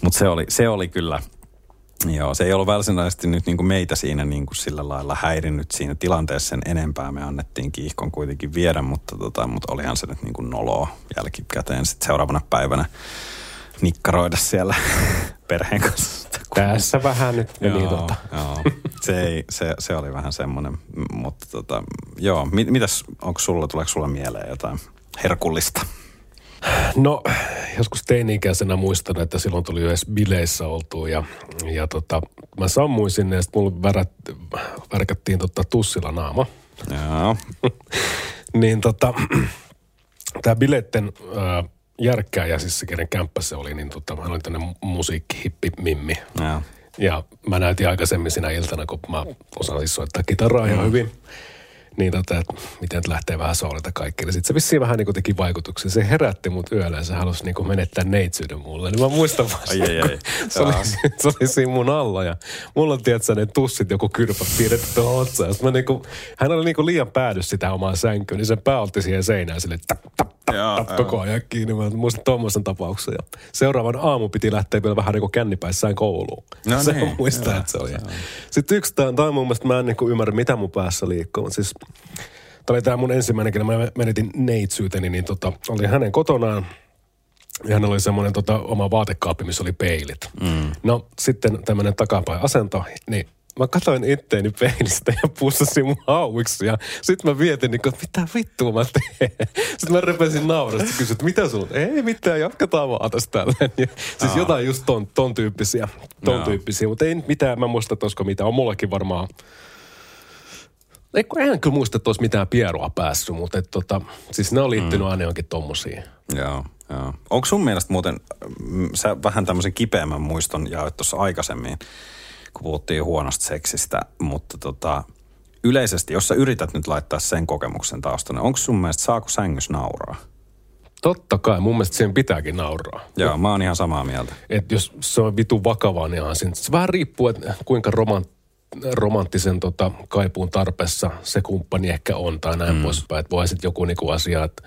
Mutta se oli, se oli kyllä, Joo, se ei ollut varsinaisesti nyt niin kuin meitä siinä niin kuin sillä lailla häirinnyt siinä tilanteessa sen enempää. Me annettiin kiihkon kuitenkin viedä, mutta, tota, mutta olihan se nyt niin kuin noloa jälkikäteen sitten seuraavana päivänä nikkaroida siellä perheen kanssa. Tässä vähän nyt meni Joo, tota. joo. Se, ei, se, se, oli vähän semmoinen, mutta tota, joo, mit, mitäs, onko sulla, tuleeko sulla mieleen jotain herkullista? No, joskus teini-ikäisenä muistan, että silloin tuli yhdessä bileissä oltu ja, ja tota, mä sammuin sinne ja sitten mulle värät, värkättiin tota tussilla naama. Niin tota, tämä bileitten äh, järkkääjä, siis se kenen kämppä se oli, niin tota, hän oli tämmöinen musiikkihippi-mimmi. joo. Ja mä näytin aikaisemmin sinä iltana, kun mä osaan siis soittaa kitaraa ihan hyvin. Niin tota, että miten nyt lähtee vähän soolita kaikki. Sitten se vissiin vähän niin kuin teki vaikutuksen. Se herätti mut yöllä ja se halusi niin kuin menettää neitsyyden mulle. Niin mä muistan vaan Ai, ai, ai. se, oli, se oli siinä mun alla ja mulla on tietysti ne tussit, joku kyrpä piirretty tuohon otsaan. Mä niin kuin, hän oli niin kuin liian päädy sitä omaa sänkyyn, niin sen pää otti siihen seinään sille tap, tap, tap, Joo, tap, koko ajan kiinni. Mä muistan tuommoisen tapauksen. Ja seuraavan aamu piti lähteä vielä vähän niin kuin kännipäissään kouluun. No se niin, muistaa, että se oli. Sitten yksi, tämä on mun mielestä, mä en niin kuin ymmärrä, mitä mun päässä liikkuu. Mutta siis, tämä oli tämä mun ensimmäinen, kun mä menetin neitsyyteni, niin tota, oli hänen kotonaan. Ja hänellä oli semmoinen tota, oma vaatekaappi, missä oli peilit. Mm. No sitten tämmöinen takapäin asento, niin mä katsoin itteeni peilistä ja pussasin mun hauiksi. Ja sitten mä vietin, niin että mitä vittua mä teen. Sitten mä repesin naurasta ja kysyin, että mitä sulla? Ei mitään, jatketaan vaan tästä tälleen. Ja, siis Aa. jotain just ton, ton tyyppisiä. Ton Joo. tyyppisiä, mutta ei mitään, mä muista, että olisiko mitään. On mullakin varmaan ei, kun eihän kyllä muista, että olisi mitään pierua päässyt, mutta et, tota, siis ne on liittynyt mm. aina johonkin tommosiin. Joo, joo. Onko sun mielestä muuten, mm, sä vähän tämmöisen kipeämmän muiston jaoit tuossa aikaisemmin, kun puhuttiin huonosta seksistä, mutta tota, yleisesti, jos sä yrität nyt laittaa sen kokemuksen taustaan, onko sun mielestä, saako sängys nauraa? Totta kai, mun mielestä siihen pitääkin nauraa. Joo, mä oon ihan samaa mieltä. että jos se on vitu vakavaa, niin onhan siinä- se vähän riippuu, että kuinka romant, romanttisen tota, kaipuun tarpeessa se kumppani ehkä on tai näin mm. poispäin. Että voi sitten joku niinku asia, että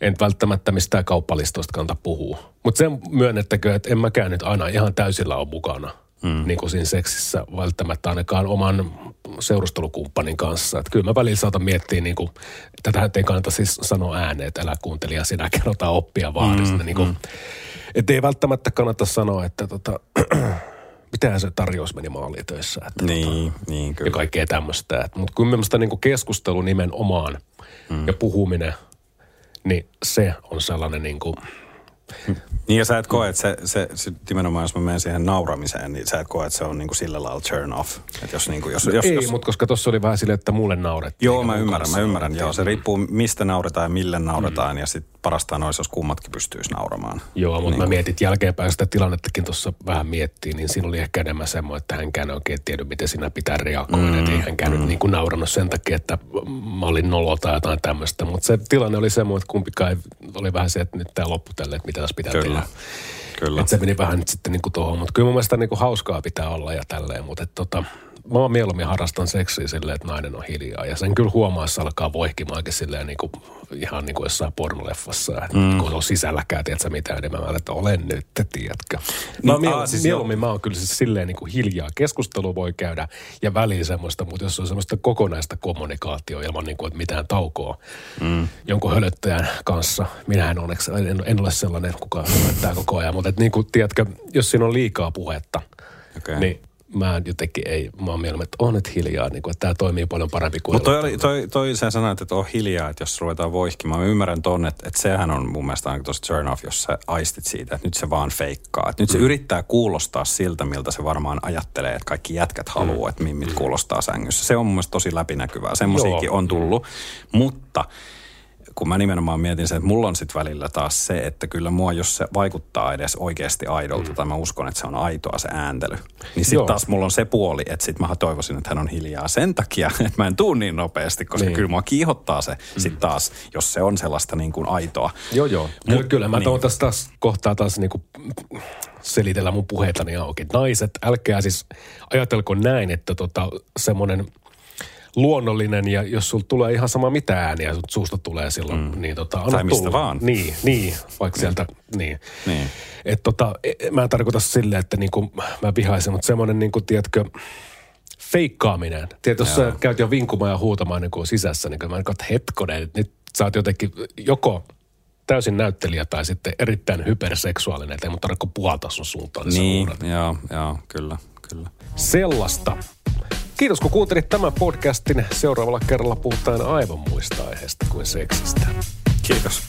en välttämättä mistään kauppalistoista kanta puhua. Mutta sen myönnettäkö, että en mäkään nyt aina ihan täysillä ole mukana. Mm. Niin kuin siinä seksissä välttämättä ainakaan oman seurustelukumppanin kanssa. Että kyllä mä välillä saatan miettiä, niin kuin, tätä ei kannata siis sanoa ääneen, että älä kuuntelija, sinä kerrotaan oppia vaan. Mm, niin kuin, mm. Että ei välttämättä kannata sanoa, että tota, mitähän se tarjous meni maaliin töissä. Että Niin, niin ja kyllä. kaikkea tämmöistä. Mutta kyllä mielestäni niin keskustelu nimenomaan mm. ja puhuminen, niin se on sellainen niin kuin, Niin ja sä et koe, että se, se, se nimenomaan jos mä menen siihen nauramiseen, niin sä et koe, että se on niinku sillä lailla turn off. Että jos niinku, jos, jos, ei, jos, mutta koska tuossa oli vähän silleen, että mulle naurettiin. Joo, mä ymmärrän, mä ymmärrän. Joo, naurettiin. se riippuu mistä nauretaan ja mille nauretaan. Mm. Ja sitten parastaan olisi, jos kummatkin pystyisi nauramaan. Joo, mutta Niin mä kuin- mietin jälkeenpäin sitä tilannettakin tuossa vähän miettiin, niin siinä oli ehkä enemmän semmoinen, että hänkään ei oikein tiedä, miten siinä pitää reagoida. Mm, että ei hänkään mm. nyt niin kuin naurannut sen takia, että mä olin nolo tai jotain tämmöistä. Mutta se tilanne oli semmoinen, että kumpikaan oli vähän se, että nyt tämä loppu tälle, että mitä tässä pitää Kyllä. tehdä. Kyllä. Että se meni vähän nyt sitten niin kuin tuohon, mutta kyllä mun mielestä niin kuin hauskaa pitää olla ja tälleen, mutta että tota, mä oon mieluummin harrastan seksiä silleen, että nainen on hiljaa. Ja sen kyllä huomaa, että se alkaa voihkimaankin silleen niin kuin, ihan niin kuin jossain pornoleffassa. Mm. Kun on sisälläkään, tiedätkö mitään, niin mä että olen nyt, tiedätkö. Mä oon Niin, aa, siis mieluummin mä oon kyllä siis silleen niin kuin hiljaa. Keskustelu voi käydä ja väliin semmoista, mutta jos on semmoista kokonaista kommunikaatioa ilman niin kuin, että mitään taukoa mm. jonkun hölöttäjän kanssa. Minä en onneksi, en, en ole sellainen, kuka hölöttää koko ajan, mutta että niin kuin, tiedätkö, jos siinä on liikaa puhetta, Okei. niin mä jotenkin ei, mä oon mieluummin, että on nyt hiljaa, niin kuin, että tämä toimii paljon parempi kuin Mutta toi, oli, elokuva. toi, toi sä sanoit, että on hiljaa, että jos ruvetaan voihkimaan. Mä ymmärrän ton, että, että sehän on mun mielestä aina tosi turn off, jos sä aistit siitä, että nyt se vaan feikkaa. Että nyt se yrittää kuulostaa siltä, miltä se varmaan ajattelee, että kaikki jätkät haluaa, että mimmit kuulostaa sängyssä. Se on mun mielestä tosi läpinäkyvää. Semmoisiakin on tullut. Mutta kun mä nimenomaan mietin sen, että mulla on sitten välillä taas se, että kyllä mua, jos se vaikuttaa edes oikeasti aidolta, mm. tai mä uskon, että se on aitoa se ääntely, niin sitten taas mulla on se puoli, että sitten mä toivoisin, että hän on hiljaa sen takia, että mä en tuu niin nopeasti, koska niin. kyllä mua kiihottaa se mm. sitten taas, jos se on sellaista niin kuin aitoa. Joo, joo. Mut, kyllä mä niin. tässä taas kohtaa taas niin kuin selitellä mun puheitani auki. Naiset, älkää siis ajatelko näin, että tota, semmoinen – luonnollinen ja jos sulla tulee ihan sama mitä ääniä suusta tulee silloin, mm. niin tota, anna Tai mistä tulla. vaan. Niin, niin vaikka niin. sieltä, niin. niin. Et tota, e, mä en tarkoita silleen, että niinku, mä vihaisin, mutta semmoinen niinku, tiedätkö, feikkaaminen. Tiedätkö, jos sä käyt jo vinkumaan ja huutamaan niin kuin sisässä, niin mä niin hetkonen, että nyt sä oot jotenkin joko täysin näyttelijä tai sitten erittäin hyperseksuaalinen, että ei mun tarvitse puhaltaa sun suuntaan. Niin, niin joo, joo, kyllä, kyllä. Sellaista. Kiitos kun kuuntelit tämän podcastin. Seuraavalla kerralla puhutaan aivan muista aiheesta kuin seksistä. Kiitos.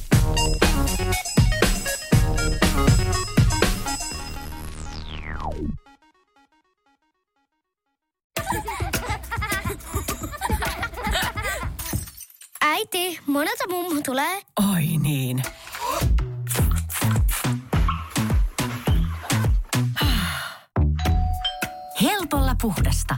Äiti, monelta mummu tulee? Oi niin. Helpolla puhdasta.